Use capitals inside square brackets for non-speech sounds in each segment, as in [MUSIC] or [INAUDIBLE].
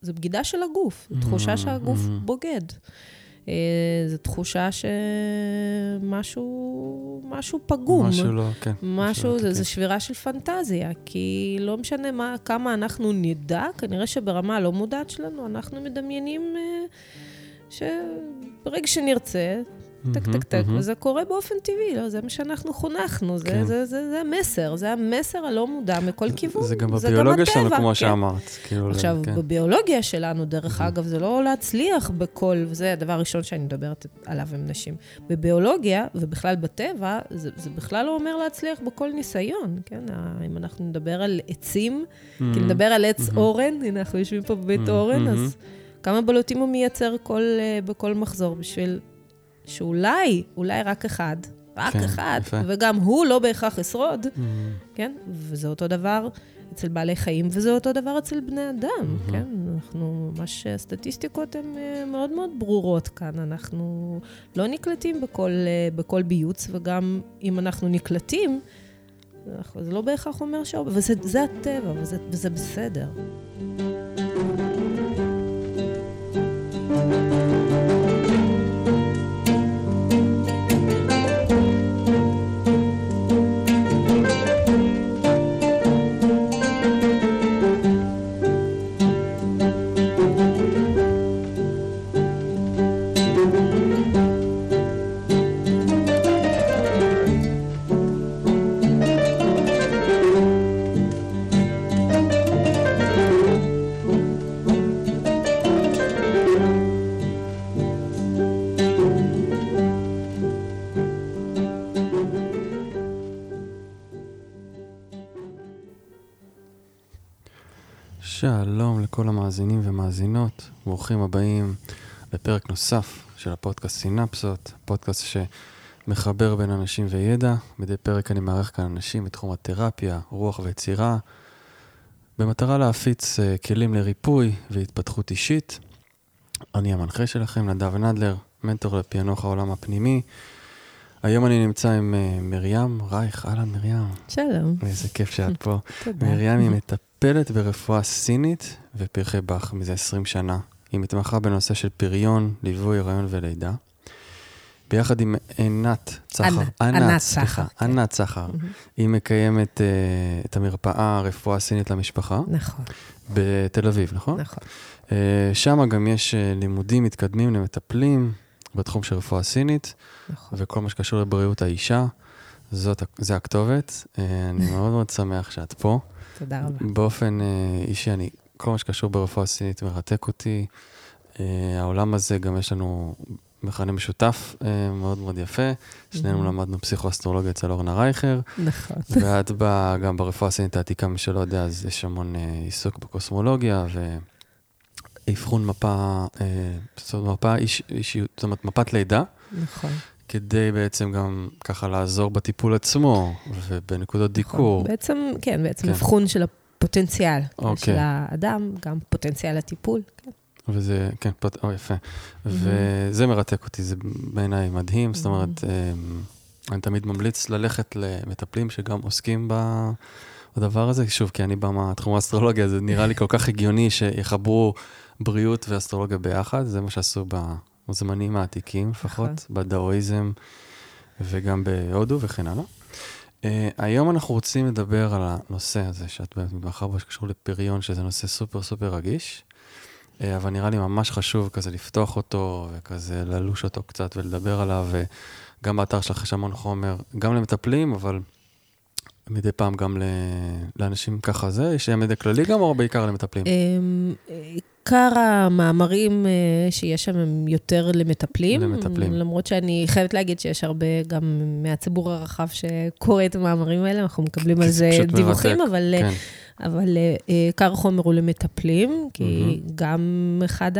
זה בגידה של הגוף, זו תחושה שהגוף בוגד. זו תחושה שמשהו משהו פגום. משהו לא, כן. משהו, זה, זה שבירה של פנטזיה, כי לא משנה מה, כמה אנחנו נדע, כנראה שברמה הלא מודעת שלנו, אנחנו מדמיינים שברגע שנרצה, טק, טק, טק, וזה קורה באופן טבעי, לא? זה מה שאנחנו חונכנו, זה, כן. זה, זה, זה המסר, זה המסר הלא מודע מכל כיוון. זה גם בביולוגיה שלנו, כמו כן. שאמרת. כאילו עכשיו, כן. בביולוגיה שלנו, דרך אגב, זה לא להצליח בכל, וזה הדבר הראשון שאני מדברת עליו עם נשים. בביולוגיה, ובכלל בטבע, זה, זה בכלל לא אומר להצליח בכל ניסיון, כן? אם אנחנו נדבר על עצים, כי נדבר על עץ אורן, הנה, אנחנו יושבים פה בבית אורן, אז כמה בלוטים הוא מייצר כל, בכל מחזור בשביל... שאולי, אולי רק אחד, רק כן, אחד, יפה. וגם הוא לא בהכרח ישרוד, mm-hmm. כן? וזה אותו דבר אצל בעלי חיים, וזה אותו דבר אצל בני אדם, mm-hmm. כן? אנחנו, ממש, הסטטיסטיקות הן אה, מאוד מאוד ברורות כאן. אנחנו לא נקלטים בכל, אה, בכל ביוץ, וגם אם אנחנו נקלטים, זה לא בהכרח אומר ש... וזה הטבע, וזה, וזה בסדר. לכל המאזינים ומאזינות, ברוכים הבאים לפרק נוסף של הפודקאסט סינפסות, פודקאסט שמחבר בין אנשים וידע. מדי פרק אני מארח כאן אנשים בתחום התרפיה, רוח ויצירה, במטרה להפיץ uh, כלים לריפוי והתפתחות אישית. אני המנחה שלכם, נדב נדלר, מנטור לפענוח העולם הפנימי. היום אני נמצא עם uh, מרים רייך, אהלן מרים. שלום. איזה כיף שאת פה. [LAUGHS] תודה. מרים היא מטפלת ברפואה סינית ופרחי באך מזה 20 שנה. היא מתמחה בנושא של פריון, ליווי, הריון ולידה. ביחד עם עינת צחר, ענת, סליחה, ענת צחר, כן. היא מקיימת uh, את המרפאה הרפואה סינית למשפחה. נכון. בתל אביב, נכון? נכון. Uh, שם גם יש uh, לימודים מתקדמים למטפלים בתחום של רפואה סינית, נכון. וכל מה שקשור לבריאות האישה. זאת, זה הכתובת. Uh, אני [LAUGHS] מאוד מאוד שמח שאת פה. תודה רבה. באופן uh, אישי, אני כל מה שקשור ברפואה סינית מרתק אותי. Uh, העולם הזה, גם יש לנו מכנה משותף uh, מאוד מאוד יפה. שנינו mm-hmm. למדנו פסיכואסטרולוגיה אצל אורנה רייכר. נכון. [LAUGHS] ואת באה גם ברפואה הסינית העתיקה, מי שלא יודע, אז יש המון uh, עיסוק בקוסמולוגיה ואבחון מפה, זאת אומרת, מפה איש, אישיות, זאת אומרת, מפת לידה. נכון. כדי בעצם גם ככה לעזור בטיפול עצמו ובנקודות נכון. דיקור. בעצם, כן, בעצם כן. אבחון של פוטנציאל אוקיי. של האדם, גם פוטנציאל הטיפול. כן. וזה, כן, פוט... או, יפה. Mm-hmm. וזה מרתק אותי, זה בעיניי מדהים. Mm-hmm. זאת אומרת, אמ, אני תמיד ממליץ ללכת למטפלים שגם עוסקים בדבר הזה. שוב, כי אני בא מהתחום האסטרולוגיה, זה נראה לי כל כך הגיוני שיחברו בריאות ואסטרולוגיה ביחד, זה מה שעשו בזמנים העתיקים, לפחות, נכון. בדאואיזם וגם בהודו וכן הלאה. Uh, היום אנחנו רוצים לדבר על הנושא הזה, שאת באמת, מאחר שקשור לפריון, שזה נושא סופר סופר רגיש, uh, אבל נראה לי ממש חשוב כזה לפתוח אותו, וכזה ללוש אותו קצת ולדבר עליו, וגם באתר שלך יש המון חומר, גם למטפלים, אבל מדי פעם גם לאנשים ככה זה, יש מידע כללי גם, או בעיקר למטפלים? אמ, עיקר המאמרים אה, שיש שם הם יותר למטפלים. למטפלים. למרות שאני חייבת להגיד שיש הרבה גם מהציבור הרחב שקורא את המאמרים האלה, אנחנו מקבלים על זה דיווחים, אבל... כן. אבל עיקר החומר הוא למטפלים, כי mm-hmm. גם אחד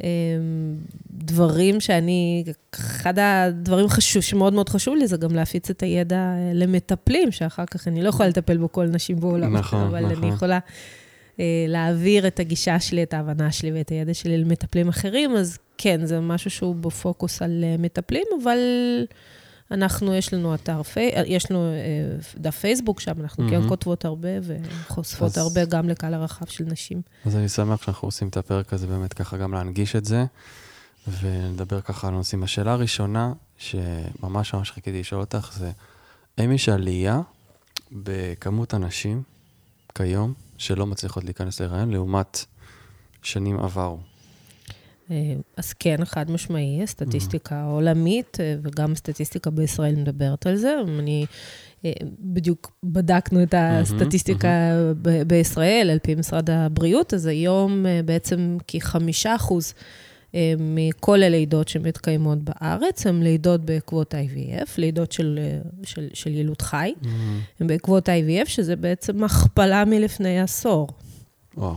הדברים שאני, אחד הדברים חשוב, שמאוד מאוד חשוב לי, זה גם להפיץ את הידע למטפלים, שאחר כך אני לא יכולה לטפל בו כל נשים בעולם, נכון, אבל נכון. אני יכולה אה, להעביר את הגישה שלי, את ההבנה שלי ואת הידע שלי למטפלים אחרים, אז כן, זה משהו שהוא בפוקוס על אה, מטפלים, אבל אנחנו, יש לנו אתר, יש לנו דף פייסבוק, שם אנחנו כן כותבות הרבה וחושפות הרבה גם לקהל הרחב של נשים. אז אני שמח שאנחנו עושים את הפרק הזה באמת ככה גם להנגיש את זה, ונדבר ככה על הנושאים. השאלה הראשונה, שממש ממש חיכיתי לשאול אותך, זה האם יש עלייה בכמות הנשים כיום שלא מצליחות להיכנס להיריון לעומת שנים עברו? אה, אז כן, חד משמעי, סטטיסטיקה עולמית, אה, וגם סטטיסטיקה בישראל מדברת על זה. אני, אה, בדיוק בדקנו את הסטטיסטיקה בישראל, על פי משרד הבריאות, אז היום בעצם כחמישה אחוז מכל הלידות שמתקיימות בארץ, הן לידות בעקבות IVF, לידות של, של, של ילוד חי, mm-hmm. הן בעקבות IVF, שזה בעצם הכפלה מלפני עשור. וואו.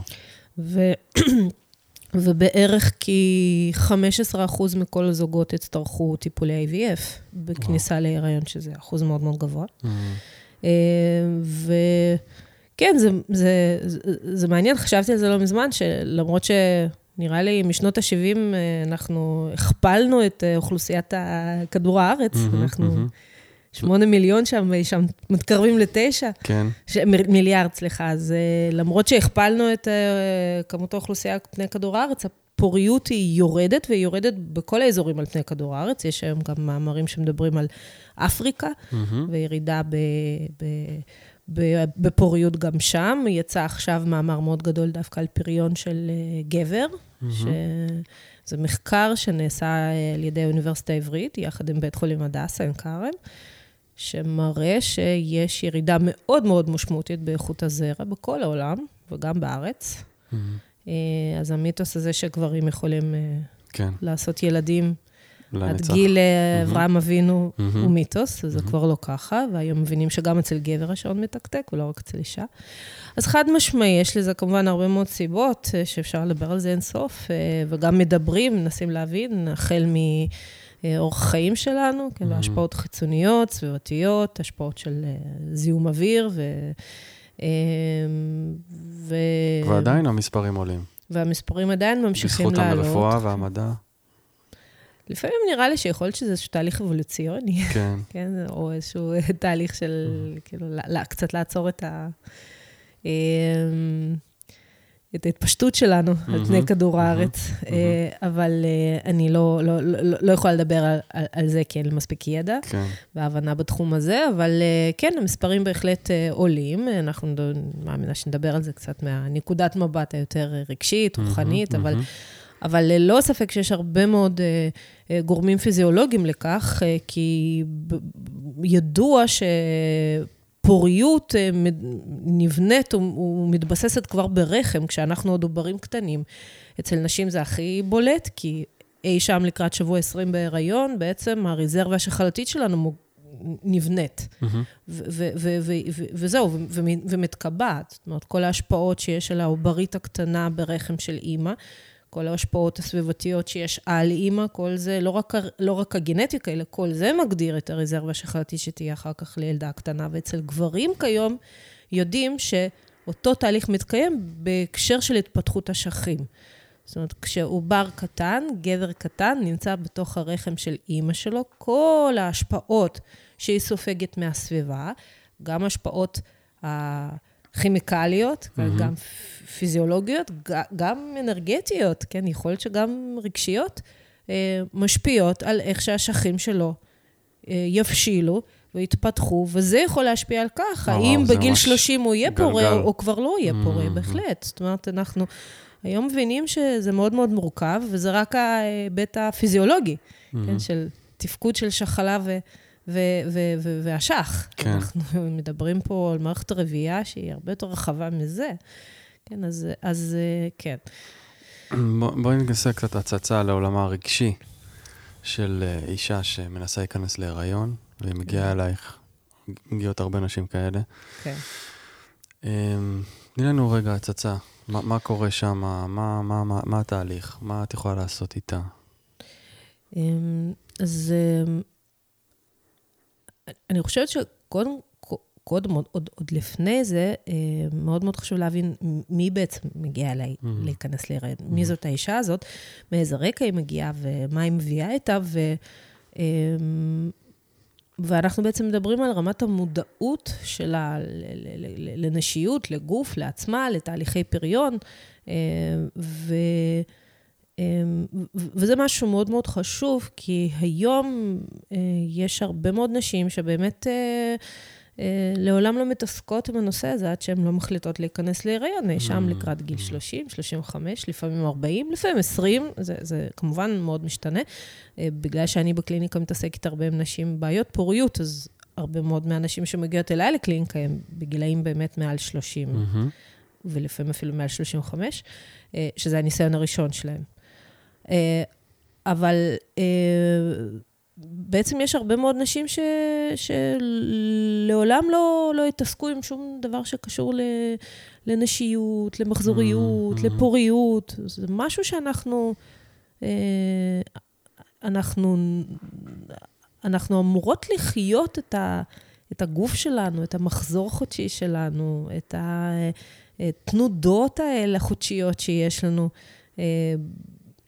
ובערך כ-15% מכל הזוגות יצטרכו טיפולי IVF בכניסה להיריון, שזה אחוז מאוד מאוד גבוה. Mm-hmm. וכן, זה, זה, זה, זה מעניין, חשבתי על זה לא מזמן, שלמרות שנראה לי משנות ה-70 אה, אנחנו הכפלנו את אה, אוכלוסיית כדור הארץ, mm-hmm, אנחנו... שמונה מיליון שם, שם מתקרבים לתשע. כן. ש... מיליארד, סליחה. אז uh, למרות שהכפלנו את uh, כמות האוכלוסייה על פני כדור הארץ, הפוריות היא יורדת, והיא יורדת בכל האזורים על פני כדור הארץ. יש היום גם מאמרים שמדברים על אפריקה, mm-hmm. וירידה ב... ב... בפוריות גם שם. יצא עכשיו מאמר מאוד גדול דווקא על פריון של uh, גבר, mm-hmm. שזה מחקר שנעשה על ידי האוניברסיטה העברית, יחד עם בית חולים הדסה, עין כרם. שמראה שיש ירידה מאוד מאוד משמעותית באיכות הזרע בכל העולם, וגם בארץ. Mm-hmm. אה, אז המיתוס הזה שגברים יכולים אה, כן. לעשות ילדים לנצח. עד גיל mm-hmm. אברהם אבינו mm-hmm. הוא מיתוס, זה mm-hmm. כבר לא ככה, והיום מבינים שגם אצל גבר השעון מתקתק, ולא רק אצל אישה. אז חד משמעי, יש לזה כמובן הרבה מאוד סיבות, שאפשר לדבר על זה אינסוף, וגם מדברים, מנסים להבין, החל מ... אורח חיים שלנו, כן, mm-hmm. השפעות חיצוניות, סביבתיות, השפעות של uh, זיהום אוויר, ו... Uh, ו... ועדיין המספרים עולים. והמספרים עדיין ממשיכים לעלות. בזכות הרפואה והמדע. לפעמים נראה לי שיכול להיות שזה איזשהו תהליך אבולוציוני. כן. [LAUGHS] כן, או איזשהו תהליך של, mm-hmm. כאילו, קצת לעצור את ה... את ההתפשטות שלנו mm-hmm, על פני כדור הארץ, mm-hmm, mm-hmm. אבל uh, אני לא, לא, לא, לא יכולה לדבר על, על, על זה כי אין לי מספיק ידע כן. והבנה בתחום הזה, אבל uh, כן, המספרים בהחלט עולים. אנחנו מאמינה שנדבר על זה קצת מהנקודת מבט היותר רגשית, רוחנית, אבל... אבל ללא ספק שיש הרבה מאוד uh, uh, גורמים פיזיולוגיים לכך, uh, כי ידוע ש... פוריות אה, נבנית ומתבססת כבר ברחם, כשאנחנו עוד עוברים קטנים. אצל נשים זה הכי בולט, כי אי שם לקראת שבוע 20 בהיריון, בעצם הרזרבה השחלתית שלנו נבנית. וזהו, ומתקבעת. זאת אומרת, כל ההשפעות שיש על העוברית הקטנה ברחם של אימא, כל ההשפעות הסביבתיות שיש על אימא, כל זה, לא רק, לא רק הגנטיקה, אלא כל זה מגדיר את הרזרבה השחלתית שתהיה אחר כך לילדה קטנה. ואצל גברים כיום יודעים שאותו תהליך מתקיים בהקשר של התפתחות אשכים. זאת אומרת, כשעובר קטן, גבר קטן, נמצא בתוך הרחם של אימא שלו, כל ההשפעות שהיא סופגת מהסביבה, גם השפעות הכימיקליות, mm-hmm. גם פיזיולוגיות, גם אנרגטיות, כן? יכול להיות שגם רגשיות, אה, משפיעות על איך שהאשכים שלו אה, יבשילו ויתפתחו, וזה יכול להשפיע על כך, האם בגיל 30 הוא יהיה גלגל. פורה או כבר לא יהיה mm-hmm. פורה, בהחלט. זאת אומרת, אנחנו היום מבינים שזה מאוד מאוד מורכב, וזה רק ההיבט הפיזיולוגי, mm-hmm. כן? של תפקוד של שחלה ו... ואשך. כן. אנחנו [LAUGHS] מדברים פה על מערכת הרבייה שהיא הרבה יותר רחבה מזה. כן, אז, אז כן. בואי ננסה קצת הצצה לעולמה הרגשי של אה, אישה שמנסה להיכנס להיריון, והיא מגיעה כן. אלייך, מגיעות הרבה נשים כאלה. כן. אמ, תני לנו רגע הצצה, מה, מה קורה שם, מה, מה, מה, מה התהליך, מה את יכולה לעשות איתה? אמ, אז אמ, אני חושבת שקודם קודם, עוד, עוד, עוד לפני זה, אה, מאוד מאוד חשוב להבין מי בעצם מגיע אליי mm-hmm. להיכנס להיריון. Mm-hmm. מי זאת האישה הזאת, מאיזה רקע היא מגיעה ומה היא מביאה איתה, ו... אמ, ואנחנו בעצם מדברים על רמת המודעות שלה לנשיות, לגוף, לעצמה, לתהליכי פריון, ו... וזה משהו מאוד מאוד חשוב, כי היום יש הרבה מאוד נשים שבאמת אה, לעולם לא מתעסקות עם הנושא הזה עד שהן לא מחליטות להיכנס להיריון, אי שם mm. לקראת גיל 30, 35, לפעמים 40, לפעמים 20, זה, זה כמובן מאוד משתנה. אה, בגלל שאני בקליניקה מתעסקת הרבה עם נשים עם בעיות פוריות, אז הרבה מאוד מהנשים שמגיעות אליי לקליניקה הם בגילאים באמת מעל 30, mm-hmm. ולפעמים אפילו מעל 35, אה, שזה הניסיון הראשון שלהם. אבל בעצם יש הרבה מאוד נשים ש, שלעולם לא, לא התעסקו עם שום דבר שקשור ל, לנשיות, למחזוריות, mm-hmm. לפוריות. זה משהו שאנחנו... אה, אנחנו, אנחנו אמורות לחיות את, ה, את הגוף שלנו, את המחזור החודשי שלנו, את התנודות האלה החודשיות שיש לנו.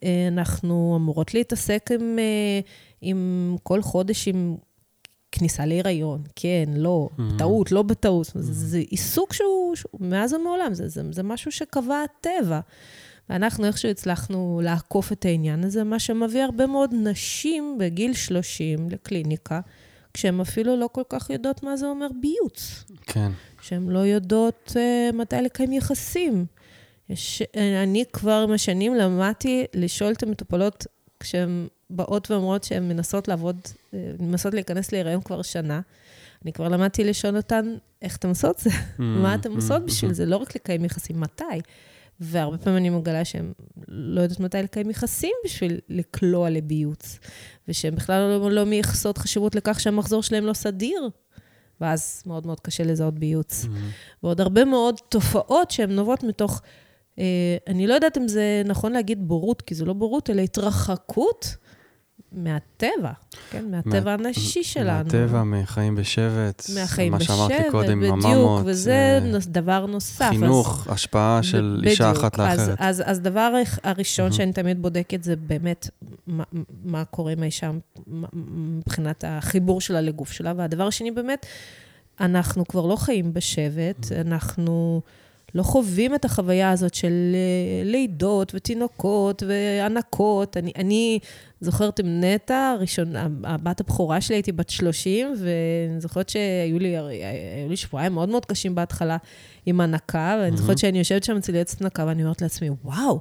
אה, אה, אנחנו אמורות להתעסק עם... עם כל חודש עם כניסה להיריון, כן, לא, mm-hmm. בטעות, לא בטעות. Mm-hmm. זה, זה עיסוק שהוא, שהוא מאז ומעולם, זה, זה, זה משהו שקבע הטבע. ואנחנו איכשהו הצלחנו לעקוף את העניין הזה, מה שמביא הרבה מאוד נשים בגיל 30 לקליניקה, כשהן אפילו לא כל כך יודעות מה זה אומר ביוץ. כן. שהן לא יודעות uh, מתי לקיים יחסים. יש, אני כבר עם השנים למדתי לשאול את המטופלות כשהן באות ואומרות שהן מנסות לעבוד, אה, מנסות להיכנס להיריון כבר שנה. אני כבר למדתי לשאול אותן, איך אתן עושות זה? Mm, [LAUGHS] מה אתן mm, עושות בשביל mm-hmm. זה? לא רק לקיים יחסים, מתי? והרבה פעמים אני מגלה שהן לא יודעות מתי לקיים יחסים בשביל לקלוע לביוץ, ושהן בכלל לא, לא מייחסות חשיבות לכך שהמחזור שלהן לא סדיר, ואז מאוד מאוד קשה לזהות ביוץ. Mm-hmm. ועוד הרבה מאוד תופעות שהן נובעות מתוך, אני לא יודעת אם זה נכון להגיד בורות, כי זה לא בורות, אלא התרחקות מהטבע, כן? מהטבע מה, הנשי שלנו. מהטבע, מחיים בשבט. מהחיים בשבט, בדיוק, מה שאמרתי קודם עם הממות. וזה אה, דבר נוסף. חינוך, אז, השפעה של בדיוק, אישה אחת לאחרת. אז, אז, אז דבר הראשון. שאני תמיד בודקת זה באמת מה, מה קורה עם האישה מבחינת החיבור שלה לגוף שלה, והדבר השני באמת, אנחנו כבר לא חיים בשבט. אנחנו... לא חווים את החוויה הזאת של אה, לידות ותינוקות וענקות. אני, אני זוכרת עם נטע, ראשון, הבת הבכורה שלי הייתי בת 30, ואני זוכרת שהיו לי, לי שבועיים מאוד מאוד קשים בהתחלה עם הנקה, ואני זוכרת שאני יושבת שם אצל יועצת נקה, ואני אומרת לעצמי, וואו,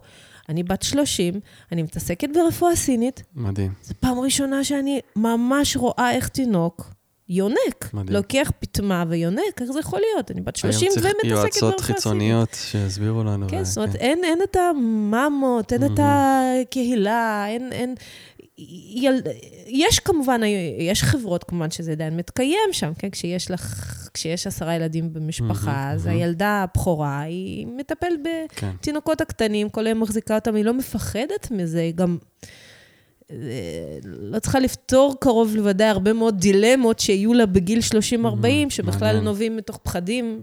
אני בת 30, אני מתעסקת ברפואה סינית. מדהים. זו פעם ראשונה שאני ממש רואה איך תינוק יונק. מדהים. לוקח פטמה ויונק, איך זה יכול להיות? אני בת 30 ומתעסקת סינית. היום צריך יועצות חיצוניות שיסבירו לנו. כן, זאת אומרת, כן. אין, אין את הממות, אין את הקהילה, אין... אין יל... יש כמובן, יש חברות כמובן שזה עדיין מתקיים שם, כן? כשיש לך, כשיש עשרה ילדים במשפחה, אז הילדה הבכורה, היא מטפלת כן. בתינוקות הקטנים, כל היום מחזיקה אותם, היא לא מפחדת מזה, היא גם... לא צריכה לפתור קרוב לוודאי הרבה מאוד דילמות שיהיו לה בגיל 30-40, mm, שבכלל נובעים מתוך פחדים,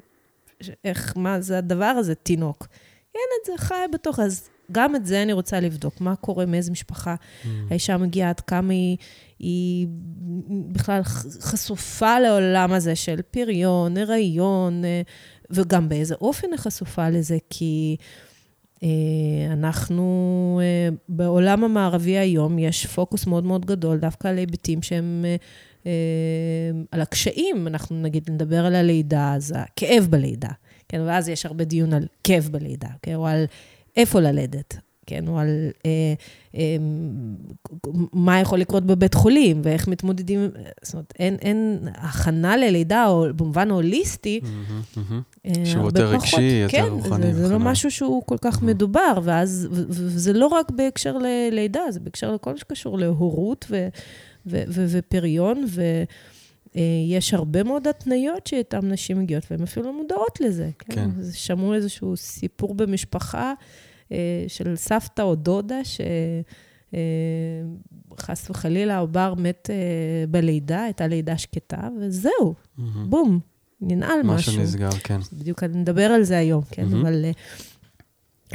איך, מה זה הדבר הזה, תינוק. אין את זה, חי בתוך, אז גם את זה אני רוצה לבדוק, מה קורה, מאיזה משפחה mm. האישה מגיעה, עד כמה היא, היא בכלל חשופה לעולם הזה של פריון, הריון, אה, וגם באיזה אופן היא חשופה לזה, כי... אה, אנחנו, אה, בעולם המערבי היום יש פוקוס מאוד מאוד גדול דווקא על היבטים שהם, אה, על הקשיים. אנחנו נגיד נדבר על הלידה, אז הכאב בלידה, כן? ואז יש הרבה דיון על כאב בלידה, כן? או על איפה ללדת. כן, או על אה, אה, מה יכול לקרות בבית חולים ואיך מתמודדים, זאת אומרת, אין, אין הכנה ללידה, או במובן הוליסטי, mm-hmm, mm-hmm. אה, שהוא יותר רגשי, יותר כן, רוחני. כן, זה, זה לא משהו שהוא כל כך mm-hmm. מדובר, ואז, וזה לא רק בהקשר ללידה, זה בהקשר לכל מה שקשור להורות ו, ו, ו, ופריון, ו... יש הרבה מאוד התניות שאיתן נשים מגיעות, והן אפילו לא מודעות לזה. כן. כן. שמעו איזשהו סיפור במשפחה, אה, של סבתא או דודה, שחס אה, וחלילה העובר מת אה, בלידה, הייתה לידה שקטה, וזהו, mm-hmm. בום, ננעל משהו. משהו נסגר, כן. בדיוק אני מדבר על זה היום, כן, mm-hmm. אבל...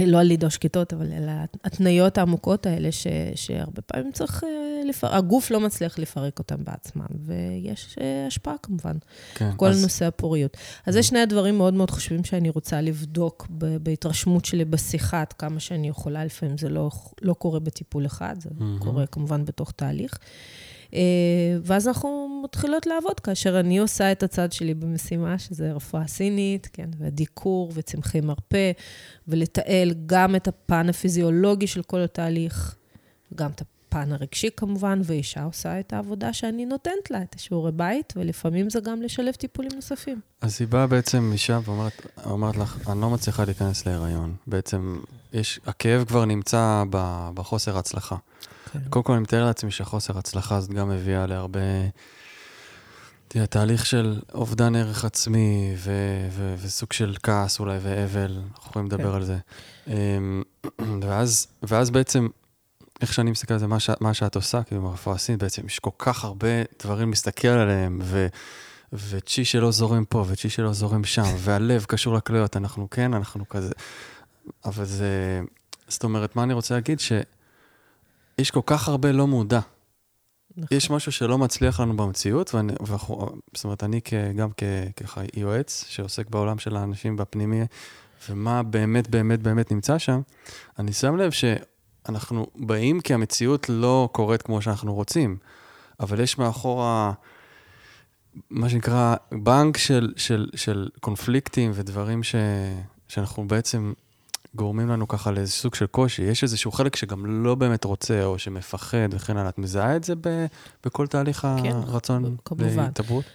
לא על לידו שקטות, אבל על ההתניות העמוקות האלה, ש, שהרבה פעמים צריך לפרק, הגוף לא מצליח לפרק אותם בעצמם, ויש השפעה כמובן, כן, כל אז... נושא הפוריות. אז זה שני הדברים מאוד מאוד חשובים שאני רוצה לבדוק בהתרשמות שלי בשיחה, עד כמה שאני יכולה, לפעמים זה לא, לא קורה בטיפול אחד, זה mm-hmm. קורה כמובן בתוך תהליך. אה, ואז אנחנו מתחילות לעבוד, כאשר אני עושה את הצד שלי במשימה, שזה רפואה סינית, כן, ודיקור וצמחי מרפא, ולתעל גם את הפן הפיזיולוגי של כל התהליך, גם את הפן הרגשי כמובן, ואישה עושה את העבודה שאני נותנת לה, את השיעורי בית, ולפעמים זה גם לשלב טיפולים נוספים. אז היא באה בעצם אישה ואומרת לך, אני לא מצליחה להיכנס להיריון. בעצם, יש, הכאב כבר נמצא בחוסר הצלחה. כן. קודם כל, אני מתאר לעצמי שחוסר הצלחה הזאת גם מביאה להרבה... תראה, תהליך של אובדן ערך עצמי ו- ו- וסוג של כעס אולי ואבל, אנחנו יכולים לדבר כן. על זה. אמ, [CLEARS THROAT] ואז, ואז בעצם, איך שאני מסתכל על זה, מה, ש- מה שאת עושה, כאילו ברפואה הסינית, בעצם יש כל כך הרבה דברים להסתכל עליהם, ו- וצ'י שלא זורם פה, וצ'י שלא זורם שם, [LAUGHS] והלב קשור לכליות, אנחנו כן, אנחנו כזה. אבל זה, זאת אומרת, מה אני רוצה להגיד? ש... יש כל כך הרבה לא מודע. נכון. יש משהו שלא מצליח לנו במציאות, ואני, ואנחנו, זאת אומרת, אני כ, גם כיועץ שעוסק בעולם של האנשים בפנימי, ומה באמת באמת באמת נמצא שם, אני שם לב שאנחנו באים כי המציאות לא קורית כמו שאנחנו רוצים, אבל יש מאחורה, מה שנקרא, בנק של, של, של קונפליקטים ודברים ש, שאנחנו בעצם גורמים לנו ככה לאיזה סוג של קושי. יש איזשהו חלק שגם לא באמת רוצה, או שמפחד וכן הלאה. את מזהה את זה ב, בכל תהליך כן, הרצון להתעברות?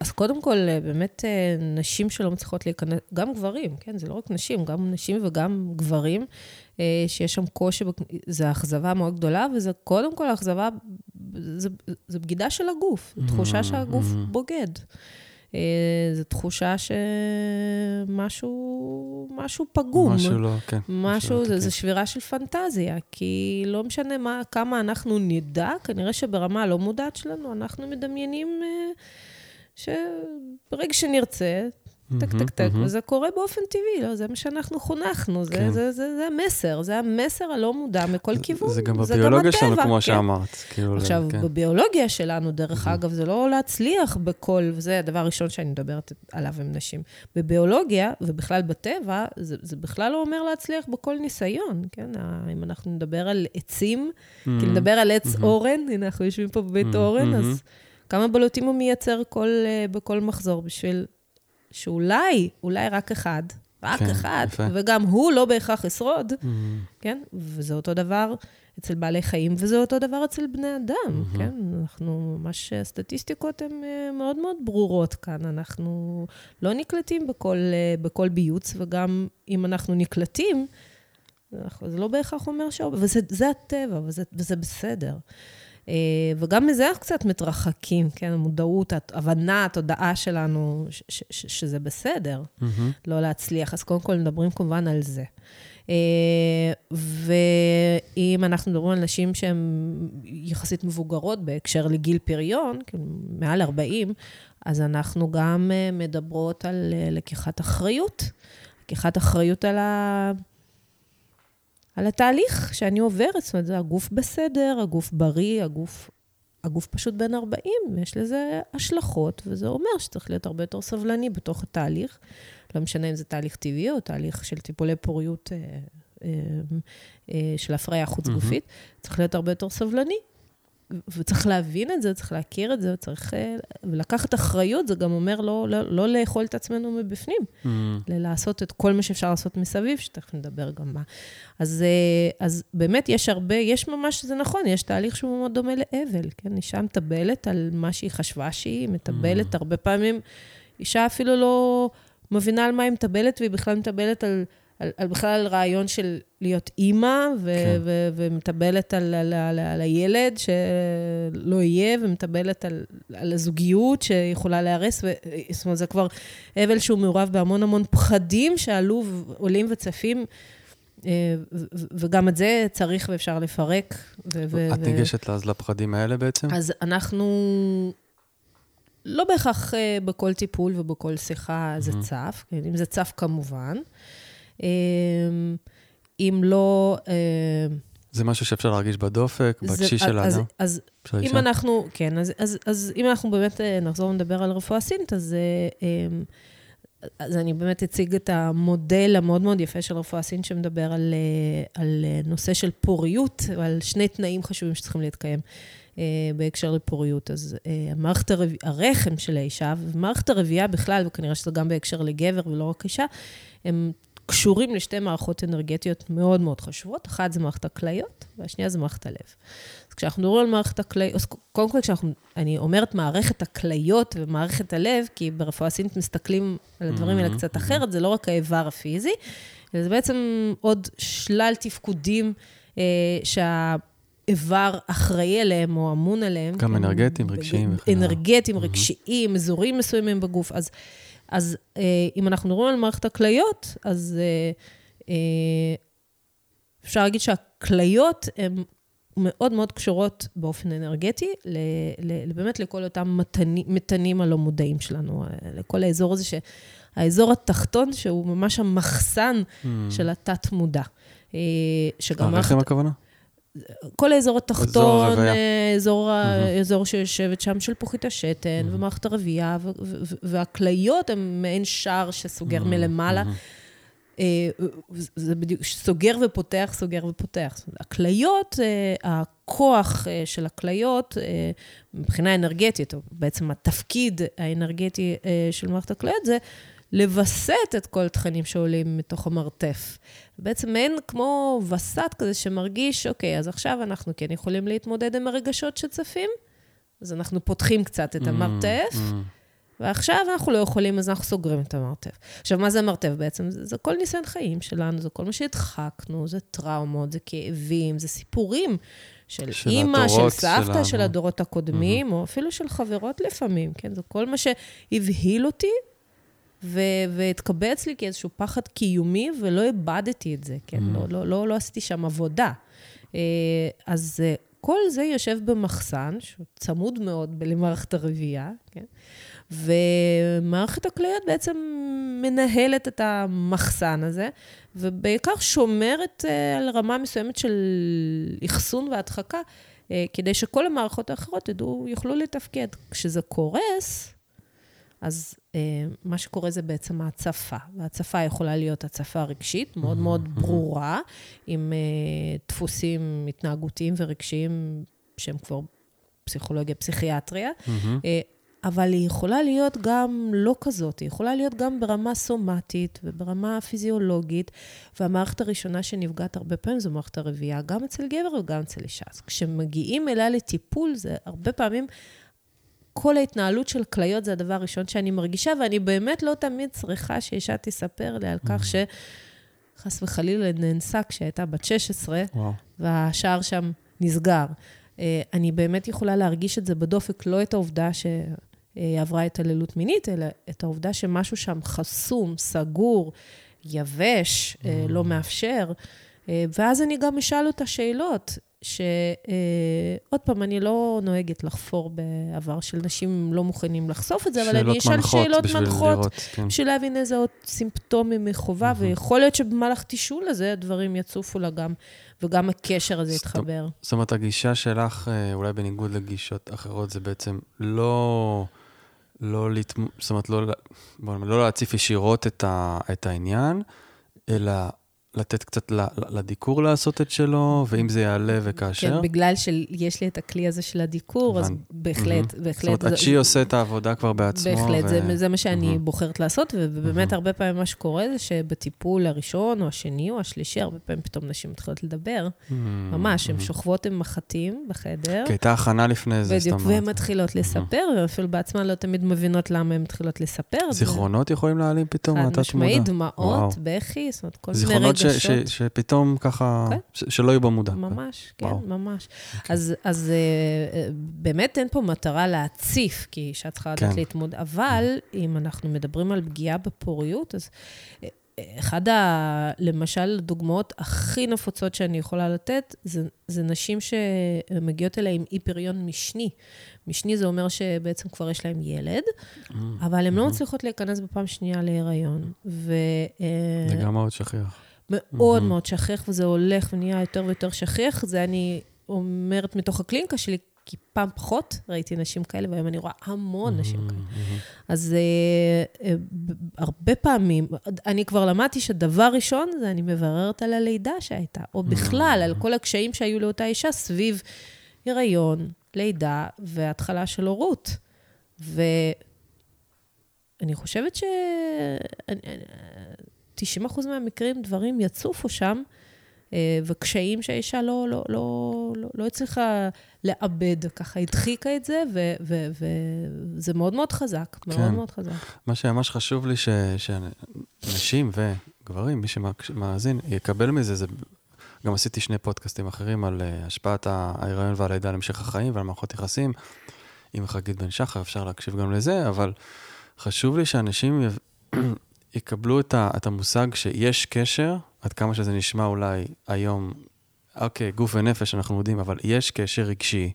אז קודם כל, באמת, נשים שלא מצליחות להיכנס, גם גברים, כן? זה לא רק נשים, גם נשים וגם גברים, אה, שיש שם קושי, זה אכזבה מאוד גדולה, וזה קודם כל אכזבה, זה בגידה של הגוף, תחושה mm-hmm, שהגוף mm-hmm. בוגד. אה, זו תחושה שמשהו משהו פגום. משהו לא, כן. משהו, זה, זה שבירה של פנטזיה, כי לא משנה מה, כמה אנחנו נדע, כנראה שברמה הלא מודעת שלנו, אנחנו מדמיינים אה, שברגע שנרצה, טק, טק, טק, וזה קורה באופן טבעי, לא? זה מה שאנחנו חונכנו, זה, כן. זה, זה, זה המסר, זה המסר הלא מודע מכל כיוון. זה גם בביולוגיה שלנו, כמו כן. שאמרת. כאילו, עכשיו, כן. בביולוגיה שלנו, דרך אגב, זה לא להצליח בכל, וזה הדבר הראשון שאני מדברת עליו עם נשים. בביולוגיה, ובכלל בטבע, זה, זה בכלל לא אומר להצליח בכל ניסיון, כן? אם אנחנו נדבר על עצים, כי נדבר על עץ אורן, הנה, אנחנו יושבים פה בבית אורן, אז כמה בלוטים הוא מייצר כל, אה, בכל מחזור בשביל שאולי, אולי רק אחד, רק כן, אחד, יפה. וגם הוא לא בהכרח ישרוד, mm-hmm. כן? וזה אותו דבר אצל בעלי חיים, וזה אותו דבר אצל בני אדם, mm-hmm. כן? אנחנו, ממש, הסטטיסטיקות הן אה, מאוד מאוד ברורות כאן. אנחנו לא נקלטים בכל, אה, בכל ביוץ, וגם אם אנחנו נקלטים, זה לא בהכרח אומר ש... וזה הטבע, וזה, וזה בסדר. אה, וגם מזה אנחנו קצת מתרחקים, כן? המודעות, ההבנה, התודעה שלנו, ש- ש- ש- שזה בסדר mm-hmm. לא להצליח. אז קודם כל מדברים כמובן על זה. אה, ואם אנחנו מדברים על נשים שהן יחסית מבוגרות בהקשר לגיל פריון, כאילו מעל 40, אז אנחנו גם אה, מדברות על לקיחת אחריות. לקיחת אחריות על ה... על התהליך שאני עוברת, זאת אומרת, הגוף בסדר, הגוף בריא, הגוף, הגוף פשוט בן 40, יש לזה השלכות, וזה אומר שצריך להיות הרבה יותר סבלני בתוך התהליך. לא משנה אם זה תהליך טבעי או תהליך של טיפולי פוריות אה, אה, אה, של הפריה חוץ-גופית, mm-hmm. צריך להיות הרבה יותר סבלני, וצריך להבין את זה, צריך להכיר את זה, צריך... אה, ולקחת אחריות, זה גם אומר לא, לא, לא לאכול את עצמנו מבפנים, mm. לעשות את כל מה שאפשר לעשות מסביב, שתכף נדבר גם מה. אז, אה, אז באמת יש הרבה, יש ממש, זה נכון, יש תהליך שהוא מאוד דומה לאבל, כן? אישה מטבלת על מה שהיא חשבה שהיא, מטבלת mm. הרבה פעמים, אישה אפילו לא מבינה על מה היא מטבלת, והיא בכלל מטבלת על... על, על בכלל רעיון של להיות אימא, ו, כן. ו, ומטבלת על, על, על, על הילד שלא יהיה, ומטבלת על, על הזוגיות שיכולה להיהרס. זאת אומרת, זה כבר אבל שהוא מעורב בהמון המון פחדים שעלו, עולים וצפים. אה, וגם את זה צריך ואפשר לפרק. ו- את ניגשת אז לפחדים האלה בעצם? אז אנחנו לא בהכרח אה, בכל טיפול ובכל שיחה זה צף, כן, אם זה צף כמובן. אם לא... זה משהו שאפשר להרגיש בדופק, בקשיש של האדם? אז אם אנחנו, כן, אז, אז, אז אם אנחנו באמת נחזור ונדבר על רפואה סינית, אז... אז אני באמת אציג את המודל המאוד מאוד יפה של רפואה סינית, שמדבר על, על נושא של פוריות, ועל שני תנאים חשובים שצריכים להתקיים. אה, בהקשר לפוריות. אז אה, מערכת הרב... הרחם של האישה, ומערכת הרבייה בכלל, וכנראה שזה גם בהקשר לגבר ולא רק אישה, הם קשורים לשתי מערכות אנרגטיות מאוד מאוד חשובות. אחת זה מערכת הכליות, והשנייה זה מערכת הלב. אז כשאנחנו מדברים על מערכת הכליות, קודם כל, כשאנחנו, אני אומרת מערכת הכליות ומערכת הלב, כי ברפואה סינית מסתכלים על הדברים האלה קצת אחרת, זה לא רק האיבר הפיזי, אלא זה בעצם עוד שלל תפקודים אה, שה... איבר אחראי עליהם או אמון עליהם. גם אנרגטיים, רגשיים. אנרגטיים, רגשיים, אזורים מסוימים בגוף. אז, אז אה, אם אנחנו מדברים על מערכת הכליות, אז אה, אה, אפשר להגיד שהכליות הן מאוד מאוד קשורות באופן אנרגטי, ל, ל, באמת לכל אותם מתנים, מתנים הלא מודעים שלנו, לכל האזור הזה, האזור התחתון, שהוא ממש המחסן mm. של התת-מודע. שגם... הרחם הכוונה? כל האזור התחתון, אזור, אה, אזור שיושבת שם של פוחית השתן, ומערכת הרבייה, והכליות הן מעין שער שסוגר מלמעלה. אה, זה בדיוק, סוגר ופותח, סוגר ופותח. הכליות, אה, הכוח של הכליות, מבחינה אנרגטית, או בעצם התפקיד האנרגטי של מערכת הכליות, זה לווסת את כל התכנים שעולים מתוך המרתף. בעצם אין כמו וסת כזה שמרגיש, אוקיי, אז עכשיו אנחנו כן יכולים להתמודד עם הרגשות שצפים, אז אנחנו פותחים קצת את mm, המרתף, mm. ועכשיו אנחנו לא יכולים, אז אנחנו סוגרים את המרתף. עכשיו, מה זה מרתף בעצם? זה, זה כל ניסיון חיים שלנו, זה כל מה שהדחקנו, זה טראומות, זה כאבים, זה סיפורים של, של אימא, של סבתא, שלנו. של הדורות הקודמים, mm-hmm. או אפילו של חברות לפעמים, כן? זה כל מה שהבהיל אותי והתקבע אצלי כאיזשהו פחד קיומי, ולא איבדתי את זה, כן? Mm-hmm. לא, לא, לא, לא עשיתי שם עבודה. אה, אז אה, כל זה יושב במחסן, שהוא צמוד מאוד למערכת הרבייה, כן? ומערכת הכליות בעצם מנהלת את המחסן הזה, ובעיקר שומרת אה, על רמה מסוימת של אחסון והדחקה, כדי שכל המערכות האחרות ידעו, יוכלו לתפקד. כשזה קורס, אז אה, מה שקורה זה בעצם ההצפה, וההצפה יכולה להיות הצפה רגשית, מאוד מאוד ברורה, עם אה, דפוסים התנהגותיים ורגשיים שהם כבר פסיכולוגיה, פסיכיאטריה, אה, אבל היא יכולה להיות גם לא כזאת, היא יכולה להיות גם ברמה סומטית וברמה פיזיולוגית, והמערכת הראשונה שנפגעת הרבה פעמים זו מערכת הרבייה, גם אצל גבר וגם אצל אישה. אז כשמגיעים אליה לטיפול, זה הרבה פעמים כל ההתנהלות של כליות זה הדבר הראשון שאני מרגישה, ואני באמת לא תמיד צריכה שאישה תספר לי על כך mm. שחס וחלילה נאנסה כשהייתה בת 16, וואו. והשער שם נסגר. אה, אני באמת יכולה להרגיש את זה בדופק, לא את העובדה שהיא עברה התעללות מינית, אלא את העובדה שמשהו שם חסום, סגור, יבש, אה, לא mm. מאפשר. אה, ואז אני גם אשאל אותה שאלות. שעוד פעם, אני לא נוהגת לחפור בעבר של נשים לא מוכנים לחשוף את זה, אבל אני אשאל שאלות מנחות, כן. בשביל להבין איזה עוד סימפטומים מחובה, ויכול להיות שבמהלך תישול הזה הדברים יצופו לה גם, וגם הקשר הזה יתחבר. זאת אומרת, הגישה שלך, אה, אולי בניגוד לגישות אחרות, זה בעצם לא... לא להתמ... זאת אומרת, לא, לא להציף ישירות את, ה... את העניין, אלא לתת קצת לדיקור לעשות את שלו, ואם זה יעלה וכאשר. כן, בגלל שיש לי את הכלי הזה של הדיקור, אז בהחלט, בהחלט. זאת אומרת, שהיא עושה את העבודה כבר בעצמו. בהחלט, זה מה שאני בוחרת לעשות, ובאמת הרבה פעמים מה שקורה זה שבטיפול הראשון, או השני, או השלישי, הרבה פעמים פתאום נשים מתחילות לדבר. ממש, הן שוכבות עם מחטים בחדר. כי הייתה הכנה לפני זה, זאת אומרת. בדיוק, והן מתחילות לספר, ואפילו בעצמן לא תמיד מבינות למה הן מתחילות לספר. זיכרונות יכולים להעלים פתאום, חד משמעית, דמעות, בכי, זאת אומרת, כל מיני רגשות. ש, ש, שפתאום ככה, כן. ש, שלא יהיו במודע. ממש, כן, וואו. ממש. Okay. אוקיי. אז, אז uh, באמת אין פה מטרה להציף, כי אישה צריכה לדעת כן. להתמודד, אבל אם אנחנו מדברים על פגיעה בפוריות, אז... Uh, אחד, ה, למשל, הדוגמאות הכי נפוצות שאני יכולה לתת, זה, זה נשים שמגיעות אליי עם אי פריון משני. משני זה אומר שבעצם כבר יש להם ילד, mm, אבל הן לא מצליחות להיכנס בפעם שנייה להיריון. ו, זה גם מאוד שכיח. מאוד מאוד שכיח, וזה הולך ונהיה יותר ויותר שכיח. זה אני אומרת מתוך הקליניקה שלי, כי פעם פחות ראיתי נשים כאלה, והיום אני רואה המון נשים כאלה. אז uh, uh, הרבה פעמים, אני כבר למדתי שדבר ראשון זה אני מבררת על הלידה שהייתה, או בכלל, על כל הקשיים שהיו לאותה אישה סביב הריון, לידה והתחלה של הורות. ואני חושבת ש... 90% מהמקרים דברים יצופו שם, אה, וקשיים שהאישה לא, לא, לא, לא, לא הצליחה לאבד, ככה הדחיקה את זה, וזה מאוד מאוד חזק, מאוד כן. מאוד חזק. מה שממש חשוב לי, שנשים וגברים, מי שמאזין, יקבל מזה, זה... גם עשיתי שני פודקאסטים אחרים על uh, השפעת ההיריון והלידה על המשך החיים ועל מערכות יחסים. עם חגית בן שחר, אפשר להקשיב גם לזה, אבל חשוב לי שאנשים יקבלו את, ה, את המושג שיש קשר, עד כמה שזה נשמע אולי היום, אוקיי, גוף ונפש אנחנו יודעים, אבל יש קשר רגשי,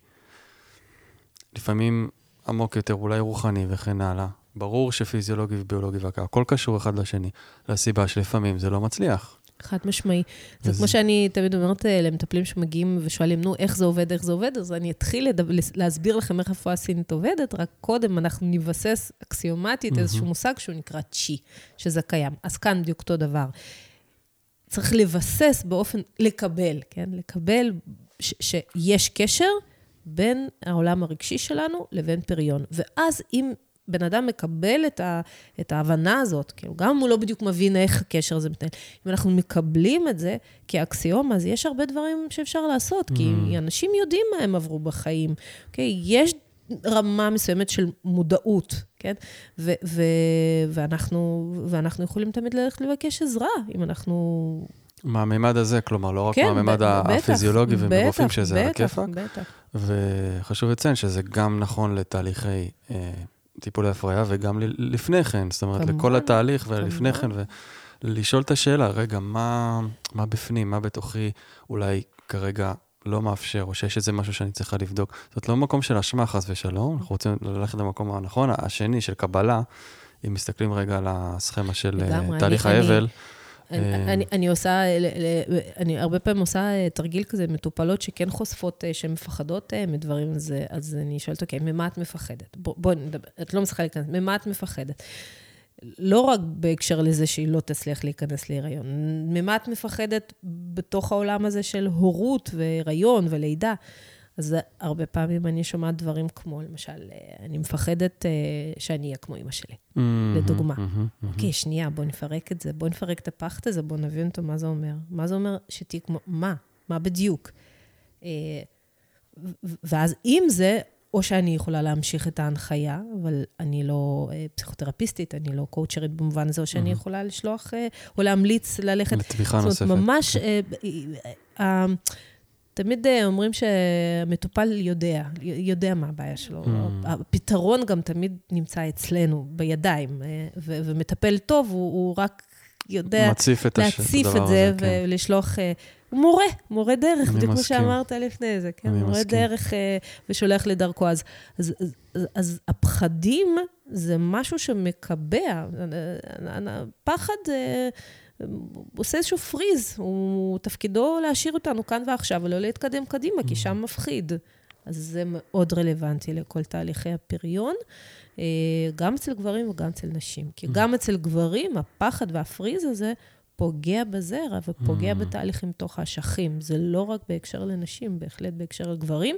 לפעמים עמוק יותר, אולי רוחני וכן הלאה. ברור שפיזיולוגי וביולוגי והכל, הכל קשור אחד לשני, לסיבה שלפעמים זה לא מצליח. חד משמעי. זה כמו שאני תמיד אומרת אה, למטפלים שמגיעים ושואלים, נו, איך זה עובד, איך זה עובד, אז אני אתחיל לדבר, להסביר לכם איך רפואה סינית עובדת, רק קודם אנחנו נבסס אקסיומטית איזשהו מושג שהוא נקרא צ'י, שזה קיים. אז כאן בדיוק אותו דבר. צריך לבסס באופן, לקבל, כן? לקבל ש- שיש קשר בין העולם הרגשי שלנו לבין פריון. ואז אם בן אדם מקבל את, ה, את ההבנה הזאת, כאילו, גם אם הוא לא בדיוק מבין איך הקשר הזה מתנהל, אם אנחנו מקבלים את זה כאקסיומה, אז יש הרבה דברים שאפשר לעשות, mm. כי אנשים יודעים מה הם עברו בחיים, אוקיי? יש רמה מסוימת של מודעות, כן? ו- ו- ואנחנו, ואנחנו יכולים תמיד ללכת לבקש עזרה, אם אנחנו... מהמימד הזה, כלומר, לא רק כן, מהמימד הפיזיולוגי ומרופאים שזה על הכיפאק. בטח, בטח. וחשוב לציין שזה גם נכון לתהליכי אה, טיפולי הפריה, וגם לפני כן, זאת אומרת, לכל התהליך ולפני כן, ולשאול את השאלה, רגע, מה, מה בפנים, מה בתוכי אולי כרגע לא מאפשר, או שיש איזה משהו שאני צריכה לבדוק. זאת לא מקום של אשמה, חס ושלום, אנחנו רוצים ללכת למקום הנכון, השני, של קבלה, אם מסתכלים רגע על הסכמה של לגמרי, תהליך האבל. אני... אני, אני, אני עושה, אני הרבה פעמים עושה אה, תרגיל כזה, מטופלות שכן חושפות אה, שהן מפחדות אה, מדברים, אז, אז אני שואלת, אוקיי, ממה את מפחדת? בואי בוא נדבר, את לא מצליחה להיכנס, ממה את מפחדת? לא רק בהקשר לזה שהיא לא תצליח להיכנס להיריון, ממה את מפחדת בתוך העולם הזה של הורות והיריון ולידה? אז הרבה פעמים אני שומעת דברים כמו, למשל, אה, אני מפחדת uh, שאני אהיה כמו אימא שלי, mm-hmm, לדוגמה. Mm-hmm, אוקיי. שנייה, בוא נפרק את זה, בוא נפרק את הפחד הזה, בוא נבין אותו, מה זה אומר. מה זה אומר שתהיי כמו, מה? מה בדיוק? Uh, ואז עם זה, או שאני יכולה להמשיך את ההנחיה, אבל אני לא פסיכותרפיסטית, אני לא קואוצ'רית במובן הזה, או שאני mm-hmm. יכולה לשלוח, או להמליץ ללכת... לתמיכה נוספת. זאת אומרת, ממש... Uh, uh, uh, תמיד אה, אומרים שהמטופל יודע, יודע מה הבעיה שלו. Mm. הפתרון גם תמיד נמצא אצלנו, בידיים, אה, ו- ומטפל טוב, הוא, הוא רק יודע מציף את להציף הש... את זה, כן. ולשלוח... אה, הוא מורה, מורה דרך, בדיוק כמו שאמרת לפני זה, כן? מורה מסכים. דרך ושולח לדרכו. אז, אז, אז, אז הפחדים זה משהו שמקבע. פחד... עושה איזשהו פריז, הוא תפקידו להשאיר אותנו כאן ועכשיו ולא להתקדם קדימה, כי שם מפחיד. אז זה מאוד רלוונטי לכל תהליכי הפריון, אה, גם אצל גברים וגם אצל נשים. כי גם אצל גברים, הפחד והפריז הזה פוגע בזרע ופוגע בתהליכים תוך האשכים. זה לא רק בהקשר לנשים, בהחלט בהקשר לגברים.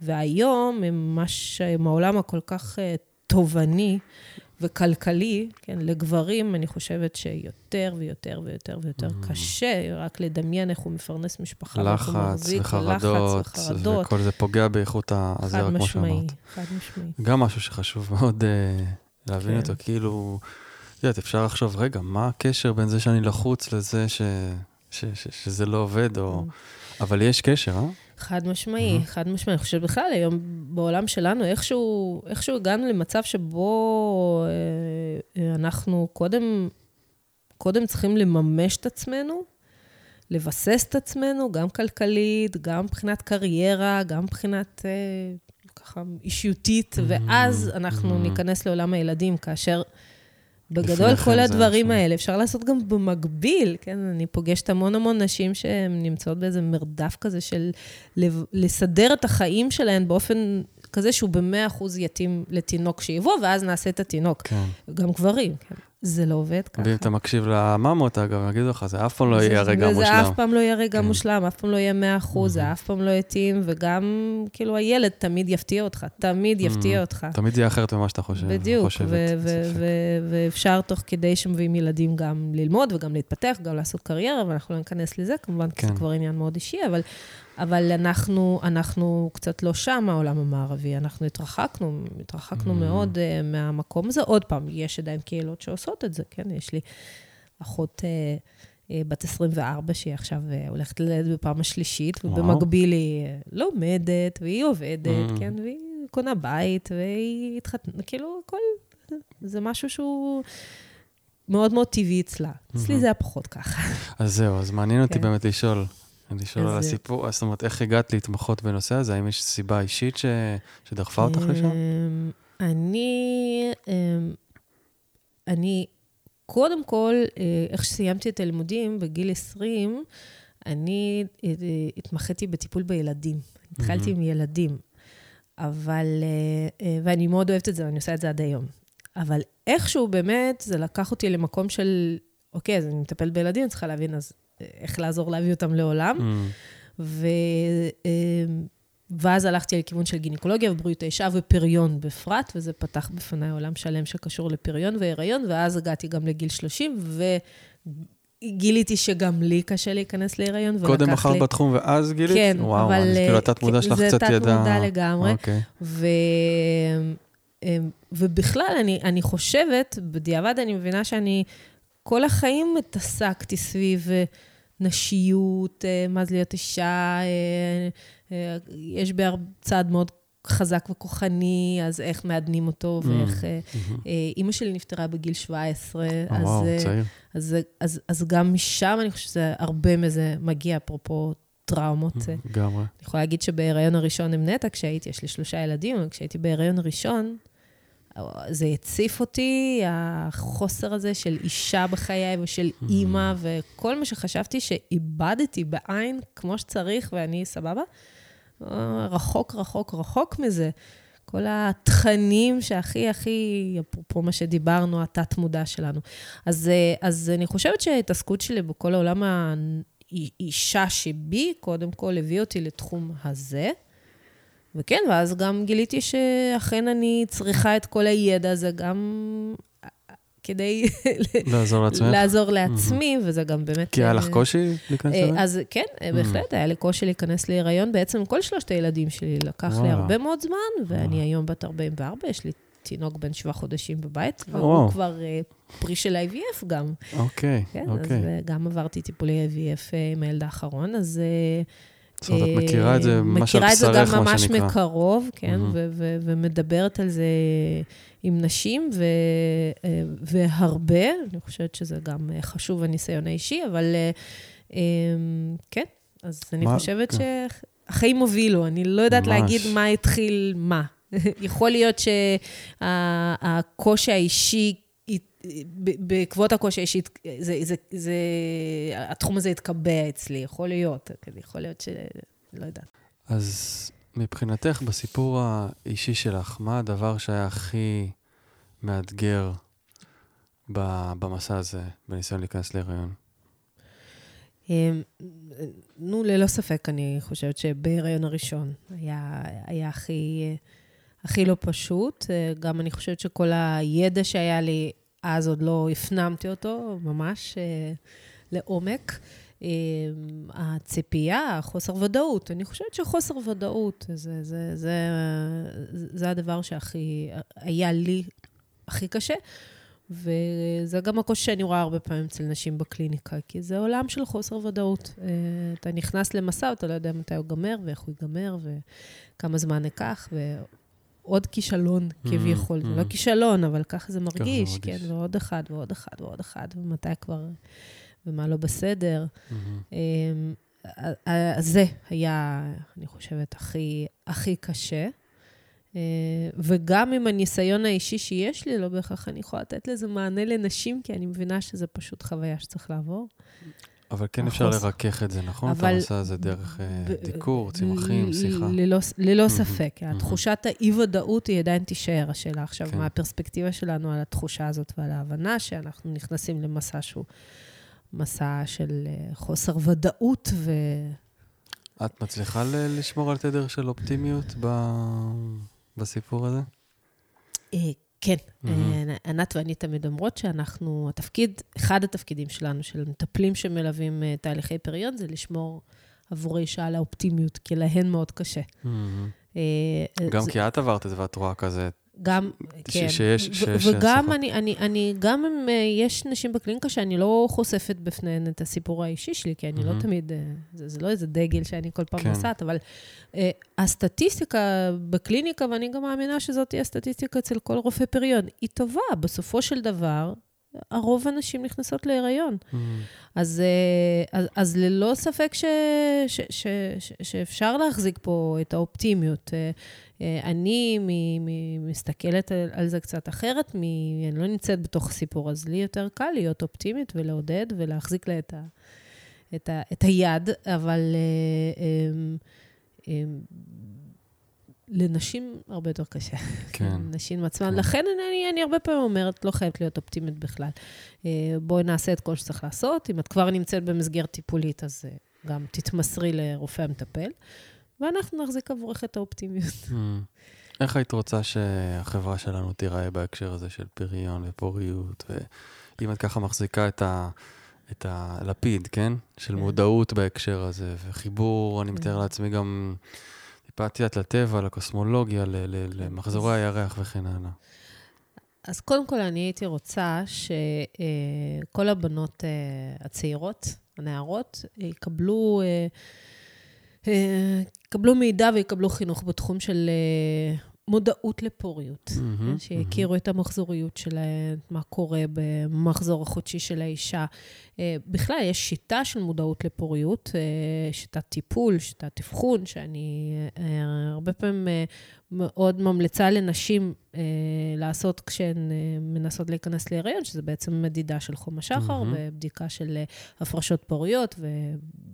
והיום, עם העולם הכל כך אה, תובעני, וכלכלי, כן, לגברים, אני חושבת שיותר ויותר ויותר ויותר mm. קשה רק לדמיין איך הוא מפרנס משפחה, לחץ, מחזיק, וחרדות, לחץ וחרדות. וכל זה פוגע באיכות הזרע, כמו שאמרת. חד משמעי, חד משמעי. גם משהו שחשוב מאוד uh, להבין כן. אותו, כאילו, את יודעת, אפשר לחשוב, רגע, מה הקשר בין זה שאני לחוץ לזה ש, ש, ש, שזה לא עובד, או... Mm. אבל יש קשר, אה? חד משמעי, mm-hmm. חד משמעי. אני חושבת בכלל, היום בעולם שלנו, איכשהו, איכשהו הגענו למצב שבו אה, אה אנחנו קודם, קודם צריכים לממש את עצמנו, לבסס את עצמנו, גם כלכלית, גם מבחינת קריירה, גם מבחינת אה, ככה אישיותית. ואז אנחנו. ניכנס לעולם הילדים, כאשר בגדול כל הדברים האלה אפשר לעשות גם במקביל, כן? אני פוגשת המון המון נשים שהן נמצאות באיזה מרדף כזה של לסדר את החיים שלהן באופן כזה שהוא במאה אחוז יתאים לתינוק שיבוא, ואז נעשה את התינוק. כן. גם גברים, כן. זה לא עובד ככה. ואם אתה מקשיב לממות, אגב, יגידו לך, זה אף פעם לא יהיה רגע מושלם. זה אף פעם לא יהיה רגע. מושלם, אף פעם לא יהיה מאה אחוז, זה אף פעם לא יתאים, וגם, כאילו, הילד תמיד יפתיע אותך, תמיד יפתיע אותך. תמיד יהיה אחרת ממה שאתה חושב. בדיוק, ואפשר תוך כדי שמביאים ילדים גם ללמוד וגם להתפתח, גם לעשות קריירה, ואנחנו לא ניכנס לזה, כמובן, כי זה כן. כבר עניין מאוד אישי, אבל אבל אנחנו, אנחנו קצת לא שם, העולם המערבי. אנחנו התרחקנו, התרחקנו mm. מאוד uh, מהמקום הזה. עוד פעם, יש עדיין קהילות שעושות את זה, כן? יש לי אחות uh, uh, בת 24, שהיא עכשיו uh, הולכת ללדת בפעם השלישית, ובמקביל היא לומדת, והיא עובדת, mm. כן? והיא קונה בית, והיא התחתנה, כאילו, הכל... זה משהו שהוא... מאוד מאוד טבעי אצלה. אצלי mm-hmm. זה היה פחות ככה. אז זהו, אז מעניין אותי כן. באמת לשאול, אני שואל על הסיפור, זאת אומרת, איך הגעת להתמחות בנושא הזה? האם יש סיבה אישית ש... שדחפה אותך לשם? אמ, אני, אמ, אני, קודם כל, אה, איך שסיימתי את הלימודים בגיל 20, אני אה, התמחיתי בטיפול בילדים. התחלתי עם ילדים. אבל, אה, ואני מאוד אוהבת את זה, ואני עושה את זה עד היום. אבל איכשהו באמת, זה לקח אותי למקום של, אוקיי, אז אני מטפלת בילדים, אני צריכה להבין, אז איך לעזור להביא אותם לעולם. Mm. ו, אמ, ואז הלכתי לכיוון של גינקולוגיה ובריאות האישה ופריון בפרט, וזה פתח בפניי עולם שלם שקשור לפריון והיריון, ואז הגעתי גם לגיל 30, וגיליתי שגם לי קשה להיכנס להיריון, קודם בחרת לי... בתחום ואז גילית? כן, וואו, אבל... וואו, כאילו התת-מודע שלך קצת ידע... זה תת-מודע לגמרי. אוקיי. ו... אמ, ובכלל, אני, אני חושבת, בדיעבד אני מבינה שאני כל החיים התעסקתי סביב אה, נשיות, אה, מה זה להיות אישה, אה, יש בי צעד מאוד חזק וכוחני, אז איך מעדנים אותו, mm, ואיך... Mm-hmm. אימא שלי נפטרה בגיל 17, אז, וואו, צעיר. אז, אז, אז גם משם אני חושבת שזה הרבה מזה מגיע, אפרופו טראומות. לגמרי. אני יכולה להגיד שבהיריון הראשון עם נטע, כשהייתי, יש לי שלושה ילדים, כשהייתי בהיריון הראשון, זה הציף אותי, החוסר הזה של אישה בחיי ושל mm-hmm. אימא, וכל מה שחשבתי שאיבדתי בעין כמו שצריך, ואני סבבה, רחוק, רחוק, רחוק מזה. כל התכנים שהכי, הכי, אפרופו מה שדיברנו, התת-מודע שלנו. אז, אז אני חושבת שההתעסקות שלי בכל העולם האישה שבי, קודם כל הביא אותי לתחום הזה. וכן, ואז גם גיליתי שאכן אני צריכה את כל הידע הזה גם כדי... [LAUGHS] לעזור לעצמך? לעזור לעצמי. וזה גם באמת... כי היה לך אה, קושי להיכנס אה, אליי? אז כן. בהחלט, היה לי קושי להיכנס להיריון. בעצם כל שלושת הילדים שלי לקח. לי הרבה מאוד זמן, ואני. היום בת 44, יש לי תינוק בן שבעה חודשים בבית, והוא. כבר uh, פרי של IVF גם. אוקיי, כן, אוקיי. אז גם עברתי טיפולי IVF עם הילד האחרון, אז... זאת אומרת, את מכירה את זה ממש על בשרך, מה שנקרא. מכירה את זה גם ממש מקרוב, כן, mm-hmm. ו- ו- ומדברת על זה עם נשים, ו- אה, והרבה, אני חושבת שזה גם חשוב הניסיון האישי, אבל אה, כן, אז אני מה? חושבת כן. שהחיים הובילו, אני לא יודעת ממש. להגיד מה התחיל מה. [LAUGHS] יכול להיות שהקושי האישי בעקבות הקושי האישי, זה, זה, זה, התחום הזה התקבע אצלי, יכול להיות, יכול להיות ש... לא יודעת. אז מבחינתך, בסיפור האישי שלך, מה הדבר שהיה הכי מאתגר במסע הזה, בניסיון להיכנס להיריון? אמ, נו, ללא ספק, אני חושבת שבהיריון הראשון היה, היה הכי, הכי לא פשוט. גם אני חושבת שכל הידע שהיה לי אז עוד לא הפנמתי אותו ממש אה, לעומק. אה, הציפייה, חוסר ודאות. אני חושבת שחוסר ודאות, זה, זה, זה, זה הדבר שהכי, היה לי הכי קשה. וזה גם הקושי שאני רואה הרבה פעמים אצל נשים בקליניקה, כי זה עולם של חוסר ודאות. אה, אתה נכנס למסע, אתה לא יודע מתי הוא ייגמר, ואיך הוא ייגמר, וכמה זמן ייקח, עוד כישלון כביכול. זה לא כישלון, אבל ככה זה מרגיש, מרגיש. כן, ועוד אחד ועוד אחד ועוד אחד, ומתי כבר, ומה לא בסדר. אמ, ה- ה- זה היה, אני חושבת, הכי, הכי קשה. אה, וגם עם הניסיון האישי שיש לי, לא בהכרח אני יכולה לתת לזה מענה לנשים, כי אני מבינה שזה פשוט חוויה שצריך לעבור. אבל כן אפשר לרכך את זה, נכון? את הנושא הזה דרך אה, דיקור, צמחים, שיחה. ללא, ספק. תחושת האי-ודאות היא עדיין תישאר. השאלה עכשיו, כן. מה הפרספקטיבה שלנו על התחושה הזאת ועל ההבנה שאנחנו נכנסים למסע שהוא מסע של אה, חוסר ודאות ו... את מצליחה לשמור על תדר של אופטימיות בסיפור הזה? כן. אה, ענת ואני תמיד אומרות שאנחנו, התפקיד, אחד התפקידים שלנו, של מטפלים שמלווים אה, תהליכי פריון, זה לשמור עבור האישה על האופטימיות, כי להן מאוד קשה. אה, גם זה- כי את עברת את זה ואת רואה כזה, גם, כן. שיש- שיש וגם. אני, אני, אני, גם אם אה, יש נשים בקליניקה שאני לא חושפת בפניהן את הסיפור האישי שלי, כי אני לא מהמם. תמיד, אה, זה, זה לא איזה דגל שאני כל פעם כן. נוסעת, אבל אה, הסטטיסטיקה בקליניקה, ואני גם מאמינה שזאת תהיה הסטטיסטיקה אצל כל רופא פריון, היא טובה. בסופו של דבר, הרוב הנשים נכנסות להיריון. מהמם. אז, אה, אז, אז ללא ספק ש, ש, ש, ש, שאפשר להחזיק פה את האופטימיות. אה, אה, אני מ, מ, מסתכלת על, על זה קצת אחרת, מ, אני לא נמצאת בתוך הסיפור, אז לי יותר קל להיות אופטימית ולעודד ולהחזיק לה את, ה, את, ה, את היד, אבל אה, אה, אה, לנשים הרבה יותר קשה. כן. נשים עצמן. כן. לכן אני, אני הרבה פעמים אומרת, לא חייבת להיות אופטימית בכלל. אה, בואי נעשה את כל שצריך לעשות. אם את כבר נמצאת במסגרת טיפולית, אז אה, גם תתמסרי לרופא המטפל, ואנחנו נחזיק עבורך את האופטימיות. מהמם. [LAUGHS] איך היית רוצה שהחברה שלנו תיראה בהקשר הזה של פריון ופוריות? ואם את ככה מחזיקה את, ה, את הלפיד, כן? של כן. מודעות בהקשר הזה, וחיבור, אני מתאר כן. לעצמי גם יודעת, לטבע, לקוסמולוגיה, ל- למחזורי הירח וכן הלאה. אז קודם כל, אני הייתי רוצה שכל הבנות אה, הצעירות, הנערות, יקבלו, אה, אה, יקבלו מידע ויקבלו חינוך בתחום של אה, מודעות לפוריות. מהמם, כן, שיכירו את המחזוריות שלהם, מה קורה במחזור החודשי של האישה. אה, בכלל, יש שיטה של מודעות לפוריות, אה, שיטת טיפול, שיטת אבחון, שאני אה, הרבה פעמים מאוד ממליצה לנשים לעשות כשהן מנסות להיכנס להיריון, שזה בעצם מדידה של חום השחר, מהמם. ובדיקה של הפרשות פוריות,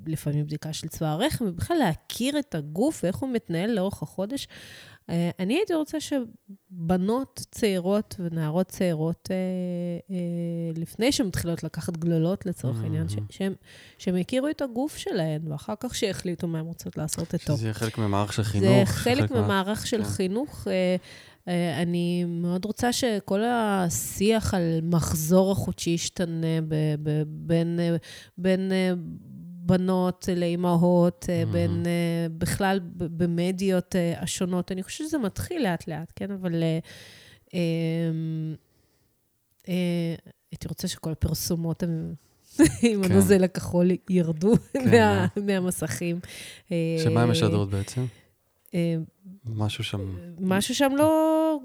ולפעמים בדיקה של צבא הרחם, ובכלל להכיר את הגוף ואיך הוא מתנהל לאורך החודש. אה, אני הייתי רוצה שבנות צעירות ונערות צעירות, אה, אה, לפני שהן מתחילות לקחת גלולות לצורך העניין, ש- מהמם. שהן- יכירו את הגוף שלהן, ואחר כך שיחליטו מה הן רוצות לעשות איתו. שזה יהיה חלק ממערך של חינוך. זה חלק ממערך של כן. חינוך. אני מאוד רוצה שכל השיח על מחזור החודשי ישתנה בין, בין בנות לאימהות, אה, Mhm. בין אה, בכלל במדיות השונות. אני חושבת שזה מתחיל לאט-לאט, כן? אבל אה, אה, אה, הייתי רוצה שכל הפרסומות. עם [LAUGHS] כן. הנוזל הכחול ירדו כן, מה-. מהמסכים. שמה הן משדרות בעצם? משהו שם... משהו שם לא...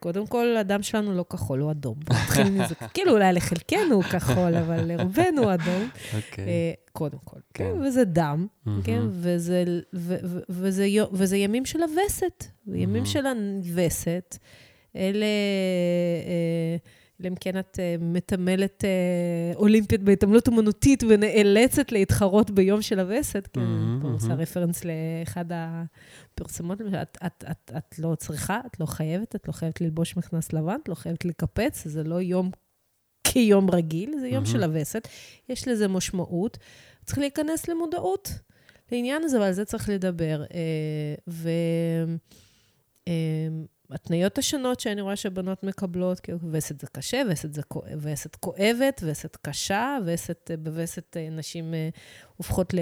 קודם כל, הדם שלנו לא כחול, הוא אדום. [LAUGHS] כאילו, אולי לחלקנו הוא כחול, אבל לרובנו אדום. אוקיי. קודם כל. כן. וזה דם, מהמם. כן, וזה, ו, ו, וזה, יו- וזה ימים של הווסת. ימים מהמם. של הווסת. אלה... אה, אלא אם כן את אה, מתעמלת אה, אולימפית בהתעמלות אומנותית ונאלצת להתחרות ביום של הווסת, כן, מהמם, פה עושה. רפרנס לאחד הפרסומות, למשל, את, את, את, את לא צריכה, את לא חייבת, את לא חייבת ללבוש מכנס לבן, את לא חייבת לקפץ, זה לא יום כיום רגיל, זה יום. של הווסת, יש לזה משמעות. צריך להיכנס למודעות לעניין הזה, ועל זה צריך לדבר. אה, ו... אה, השונות שאני רואה שבנות מקבלות, כאילו וסת זה קשה, וסת, זה כואב, וסת כואבת, וסת קשה, וסת, בווסת אה, נשים אה, הופכות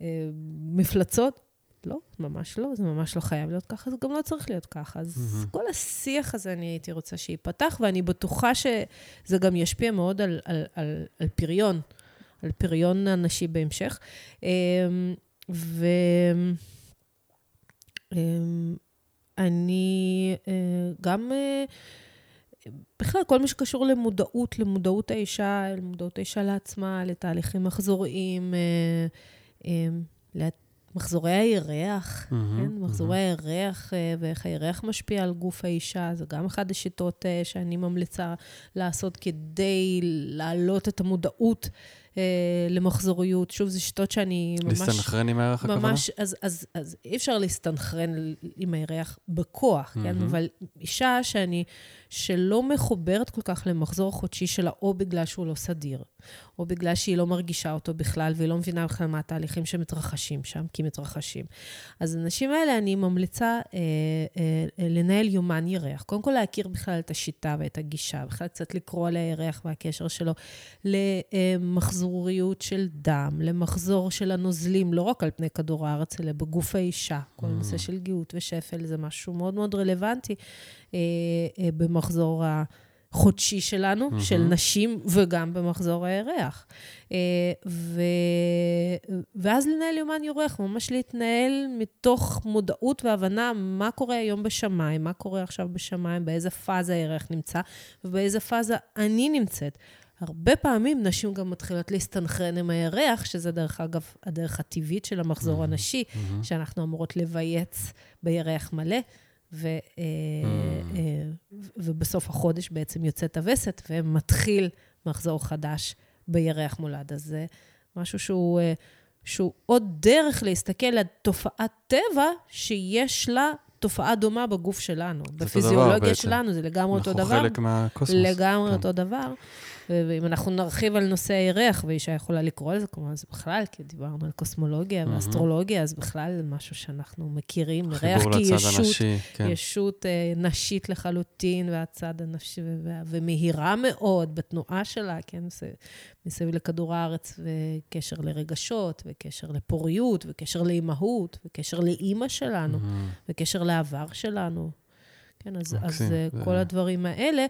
למפלצות. לא, ממש לא, זה ממש לא חייב להיות ככה, זה גם לא צריך להיות ככה. אז מהמם. כל השיח הזה, אני הייתי רוצה שייפתח, ואני בטוחה שזה גם ישפיע מאוד על, על, על, על פריון, על פריון הנשי בהמשך. אמ, ו... אמ, אני גם... בכלל, כל מה שקשור למודעות, למודעות האישה, למודעות האישה לעצמה, לתהליכים מחזוריים, מחזורי הירח, mm-hmm, כן? מחזורי mm-hmm. הירח ואיך הירח משפיע על גוף האישה, זו גם אחת השיטות שאני ממליצה לעשות כדי להעלות את המודעות אה, למחזוריות. שוב, זה שיטות שאני ממש... להסתנכרן עם הירח הכוונה? ממש, אז, אז, אז אי אפשר להסתנכרן עם הירח בכוח, mm-hmm. כן? אבל אישה שאני, שלא מחוברת כל כך למחזור חודשי שלה, או בגלל שהוא לא סדיר, או בגלל שהיא לא מרגישה אותו בכלל, והיא לא מבינה בכלל מה התהליכים שמתרחשים שם, כי מתרחשים. אז הנשים האלה, אני ממליצה אה, אה, לנהל יומן ירח. קודם כל להכיר בכלל את השיטה ואת הגישה, בכלל קצת לקרוא על הירח והקשר שלו למחזוריות של דם, למחזור של הנוזלים, לא רק על פני כדור הארץ, אלא בגוף האישה. כל mm. נושא של גאות ושפל זה משהו מאוד מאוד רלוונטי אה, אה, במחזור ה... חודשי שלנו, mm-hmm. של נשים, וגם במחזור הירח. אה, ו... ואז לנהל יומן יורח, ממש להתנהל מתוך מודעות והבנה מה קורה היום בשמיים, מה קורה עכשיו בשמיים, באיזה פאזה הירח נמצא, ובאיזה פאזה אני נמצאת. הרבה פעמים נשים גם מתחילות להסתנכרן עם הירח, שזה דרך אגב הדרך הטבעית של המחזור mm-hmm. הנשי, mm-hmm. שאנחנו אמורות לבייץ בירח מלא. ו, אה, mm. אה, ובסוף החודש בעצם יוצאת הווסת ומתחיל מחזור חדש בירח מולד. אז זה משהו שהוא, אה, שהוא עוד דרך להסתכל על תופעת טבע שיש לה תופעה דומה בגוף שלנו. בפיזיולוגיה שלנו זה לגמרי אותו דבר. אנחנו חלק מהקוסמוס. לגמרי כן. אותו דבר. ואם אנחנו נרחיב על נושא הירח, ואישה יכולה לקרוא לזה, כמובן, זה בכלל, כי דיברנו על קוסמולוגיה ואסטרולוגיה, אז בכלל זה משהו שאנחנו מכירים. ירח כישות, כן. ישות אה, נשית לחלוטין, והצד הנשי, ומהירה מאוד בתנועה שלה, כן, מסביב לכדור הארץ, וקשר לרגשות, וקשר לפוריות, וקשר לאימהות, וקשר לאימא שלנו, וקשר לעבר שלנו. כן, אז, אז אה, כל הדברים האלה,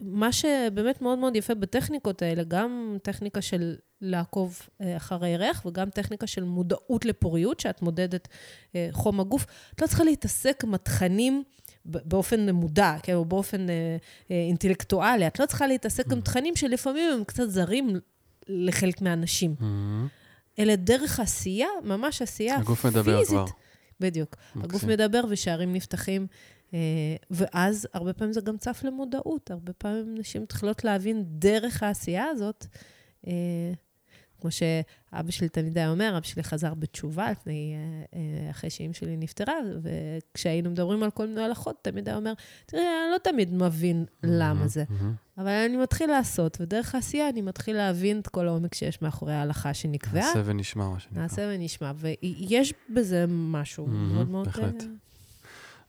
מה שבאמת מאוד מאוד יפה בטכניקות האלה, גם טכניקה של לעקוב אה, אחרי ריח וגם טכניקה של מודעות לפוריות, שאת מודדת אה, חום הגוף. את לא צריכה להתעסק עם התכנים באופן מודע, כן, או באופן אה, אינטלקטואלי. את לא צריכה להתעסק עם mm-hmm. תכנים שלפעמים הם קצת זרים לחלק מהאנשים. Mm-hmm. אלא דרך עשייה, ממש עשייה פיזית. הגוף מדבר כבר. בדיוק. הגוף מדבר ושערים נפתחים. אה, ואז הרבה פעמים זה גם צף למודעות. הרבה פעמים נשים מתחילות להבין דרך העשייה הזאת, אה, כמו שאבא שלי תמיד היה אומר, אבא שלי חזר בתשובה לפני, אה, אחרי שאימא שלי נפטרה, וכשהיינו מדברים על כל מיני הלכות, תמיד היה אומר, תראי, אני לא תמיד מבין למה זה, אבל אני מתחיל לעשות, ודרך העשייה אני מתחיל להבין את כל העומק שיש מאחורי ההלכה שנקבעה. נעשה ונשמע, מה שנקרא. נעשה ונשמע, ויש בזה משהו מאוד מאוד... בהחלט.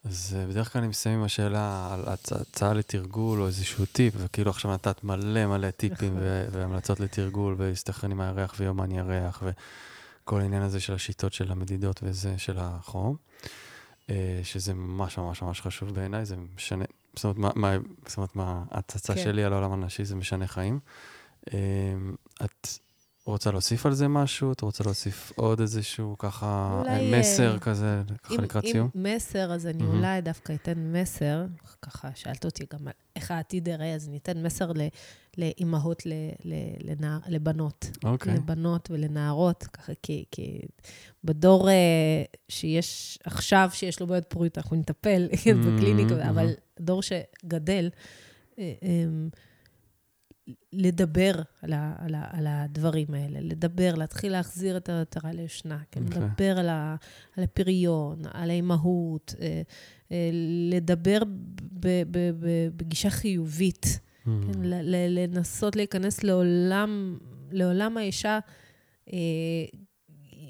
אז בדרך כלל אני מסיים עם השאלה על הצעה לתרגול או איזשהו טיפ, וכאילו עכשיו נתת מלא מלא טיפים נכון. והמלצות לתרגול, ולהסתכרן עם הירח ויומן ירח, וכל העניין הזה של השיטות של המדידות וזה, של החום, אה, שזה ממש ממש ממש חשוב בעיניי, זה משנה, זאת אומרת, מה, מה, זאת אומרת, מה ההצצה כן. שלי על העולם הנשי, זה משנה חיים. אה, את... רוצה להוסיף על זה משהו? את רוצה להוסיף עוד איזשהו ככה אולי, מסר uh, כזה, ככה אם, לקראת אם סיום? אם מסר, אז אני mm-hmm. אולי דווקא אתן מסר, ככה שאלת אותי גם על איך העתיד יראה, אז אני אתן מסר לאימהות, ל, ל, לנער, לבנות. אוקיי. Okay. לבנות ולנערות, ככה כי, כי בדור uh, שיש עכשיו, שיש לו בעיות פוריות, אנחנו נטפל mm-hmm, [LAUGHS] בקליניקה, mm-hmm. אבל דור שגדל, uh, um, לדבר על, ה, על, ה, על הדברים האלה, לדבר, להתחיל להחזיר את המטרה לישנה, כן? Okay. אוקיי. לדבר על, ה, על הפריון, על האימהות, אה, אה, לדבר ב, ב, ב, בגישה חיובית, mm. כן? לנסות להיכנס לעולם, לעולם האישה אה,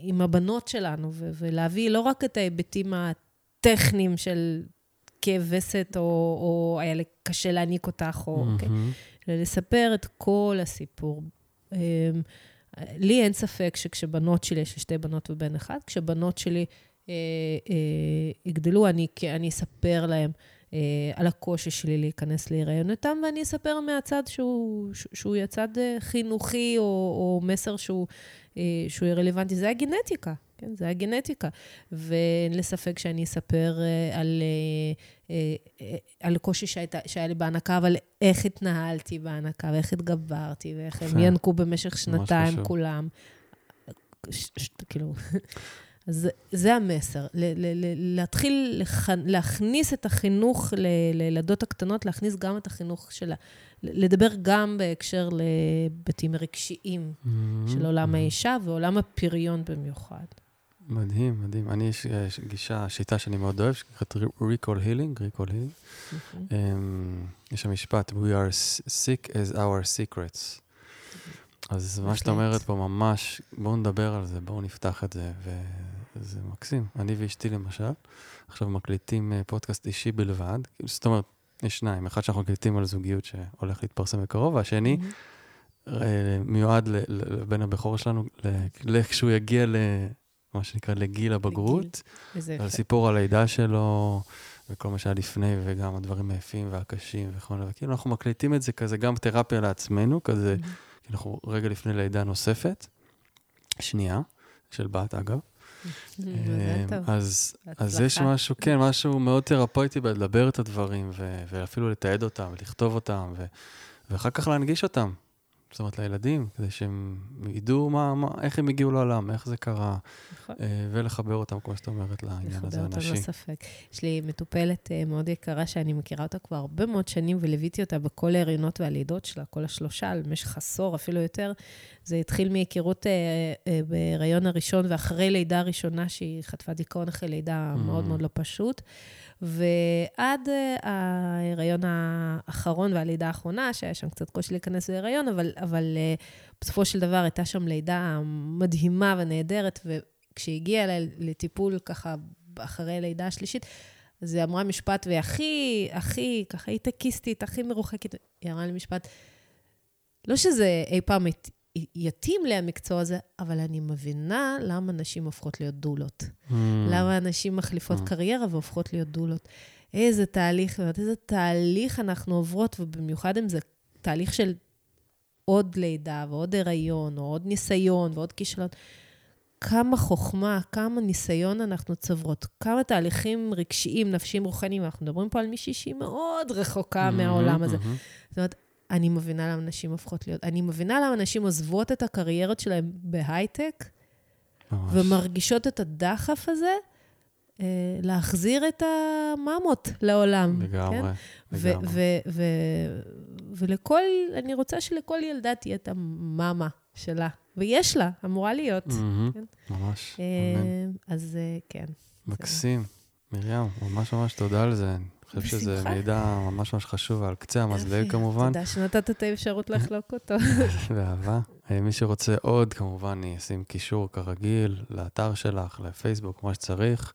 עם הבנות שלנו, ולהביא לא רק את ההיבטים הטכניים של כאב וסת, או, או היה קשה להניק אותך, או... Mm-hmm. Okay? ולספר את כל הסיפור. אמ, לי אין ספק שכשבנות שלי, יש לי שתי בנות ובן אחד, כשבנות שלי אה, אה, יגדלו, אני, אני אספר להם אה, על הקושי שלי להיכנס להיריון איתם, ואני אספר מהצד שהוא, שהוא יהיה צד חינוכי, או, או מסר שהוא, שהוא יהיה רלוונטי. זה הגנטיקה. כן? זה הגנטיקה. ואין לי ספק שאני אספר על, על קושי שהייתה, שהיה לי בהנקה, אבל איך התנהלתי בהנקה, ואיך התגברתי, ואיך הם ינקו במשך שנתיים כולם. כאילו... [LAUGHS] אז זה המסר, להתחיל להכניס את החינוך לילדות הקטנות, להכניס גם את החינוך שלה, לדבר גם בהקשר להיבטים רגשיים mm-hmm. של עולם mm-hmm. האישה ועולם הפריון במיוחד. מדהים, מדהים. אני, יש, יש גישה, שיטה שאני מאוד אוהב, שנקראת recall healing, recall healing. Um, יש שם משפט, we are sick as our secrets. אז מה שאת אומרת פה ממש, בואו נדבר על זה, בואו נפתח את זה, וזה מקסים. אני ואשתי למשל, עכשיו מקליטים אה, פודקאסט אישי בלבד, זאת אומרת, יש שניים, אחד שאנחנו מקליטים על זוגיות שהולך להתפרסם בקרוב, והשני mm-hmm. מיועד לבן הבכור שלנו, לכשהוא יגיע למה שנקרא לגיל הבגרות, על סיפור הלידה שלו. וכל מה שהיה לפני, וגם הדברים היפים והקשים וכל מיני, וכאילו אנחנו מקליטים את זה כזה גם תרפיה לעצמנו, כזה mm-hmm. אנחנו רגע לפני לידה נוספת, שנייה, של בת אגב. אמ, אז, אז יש משהו, כן, משהו מאוד תרפויטי בלדבר את הדברים, ואפילו לתעד אותם, ולכתוב אותם, ואחר כך להנגיש אותם. זאת אומרת, לילדים, כדי שהם ידעו מה, מה, איך הם הגיעו לעולם, איך זה קרה, נכון. אה, ולחבר אותם, כמו שאת אומרת, לעניין הזה, הנשי. לחבר אותם לספק. יש לי מטופלת אה, מאוד יקרה, שאני מכירה אותה כבר הרבה מאוד שנים, וליוויתי אותה בכל ההריונות והלידות שלה, כל השלושה, במשך עשור, אפילו יותר. זה התחיל מהיכרות אה, אה, בהיריון הראשון, ואחרי לידה ראשונה, שהיא חטפה דיכאון אחרי לידה mm. מאוד מאוד לא פשוט. ועד אה, ההיריון האחרון והלידה האחרונה, שהיה שם קצת קושי להיכנס להיריון, אבל, אבל אה, בסופו של דבר הייתה שם לידה מדהימה ונהדרת, וכשהיא הגיעה לטיפול ככה אחרי הלידה השלישית, אז היא אמרה משפט, והיא הכי, הכי, ככה הייטקיסטית, הכי מרוחקת, היא אמרה לי משפט, לא שזה אי פעם יתאים לי המקצוע הזה, אבל אני מבינה למה נשים הופכות להיות דולות. Mm. למה נשים מחליפות mm. קריירה והופכות להיות דולות. איזה תהליך, איזה תהליך אנחנו עוברות, ובמיוחד אם זה תהליך של עוד לידה ועוד הריון, או עוד ניסיון ועוד כישלון. כמה חוכמה, כמה ניסיון אנחנו צוברות, כמה תהליכים רגשיים, נפשיים, רוחניים. אנחנו מדברים פה על מישהי שהיא מאוד רחוקה mm-hmm, מהעולם הזה. Mm-hmm. זאת אומרת, אני מבינה למה נשים הופכות להיות, אני מבינה למה נשים עוזבות את הקריירות שלהן בהייטק, ממש. ומרגישות את הדחף הזה אה, להחזיר את הממות לעולם. לגמרי, כן? לגמרי. ולכל, אני רוצה שלכל ילדה תהיה את המאמה שלה, ויש לה, אמורה להיות. Mm-hmm, כן? ממש, אה, אז אה, כן. מקסים. מרים, ממש ממש תודה על זה. חושב שזה מידע ממש ממש חשוב, על קצה המזלג כמובן. תודה שנתת את האפשרות [LAUGHS] לחלוק אותו. [LAUGHS] באהבה. אה, מי שרוצה עוד, כמובן, אני אשים קישור כרגיל לאתר שלך, לפייסבוק, מה שצריך.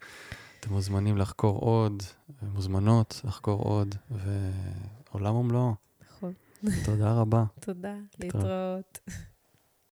אתם מוזמנים לחקור עוד, מוזמנות לחקור עוד, ועולם ומלואו. נכון. תודה רבה. תודה, להתראות.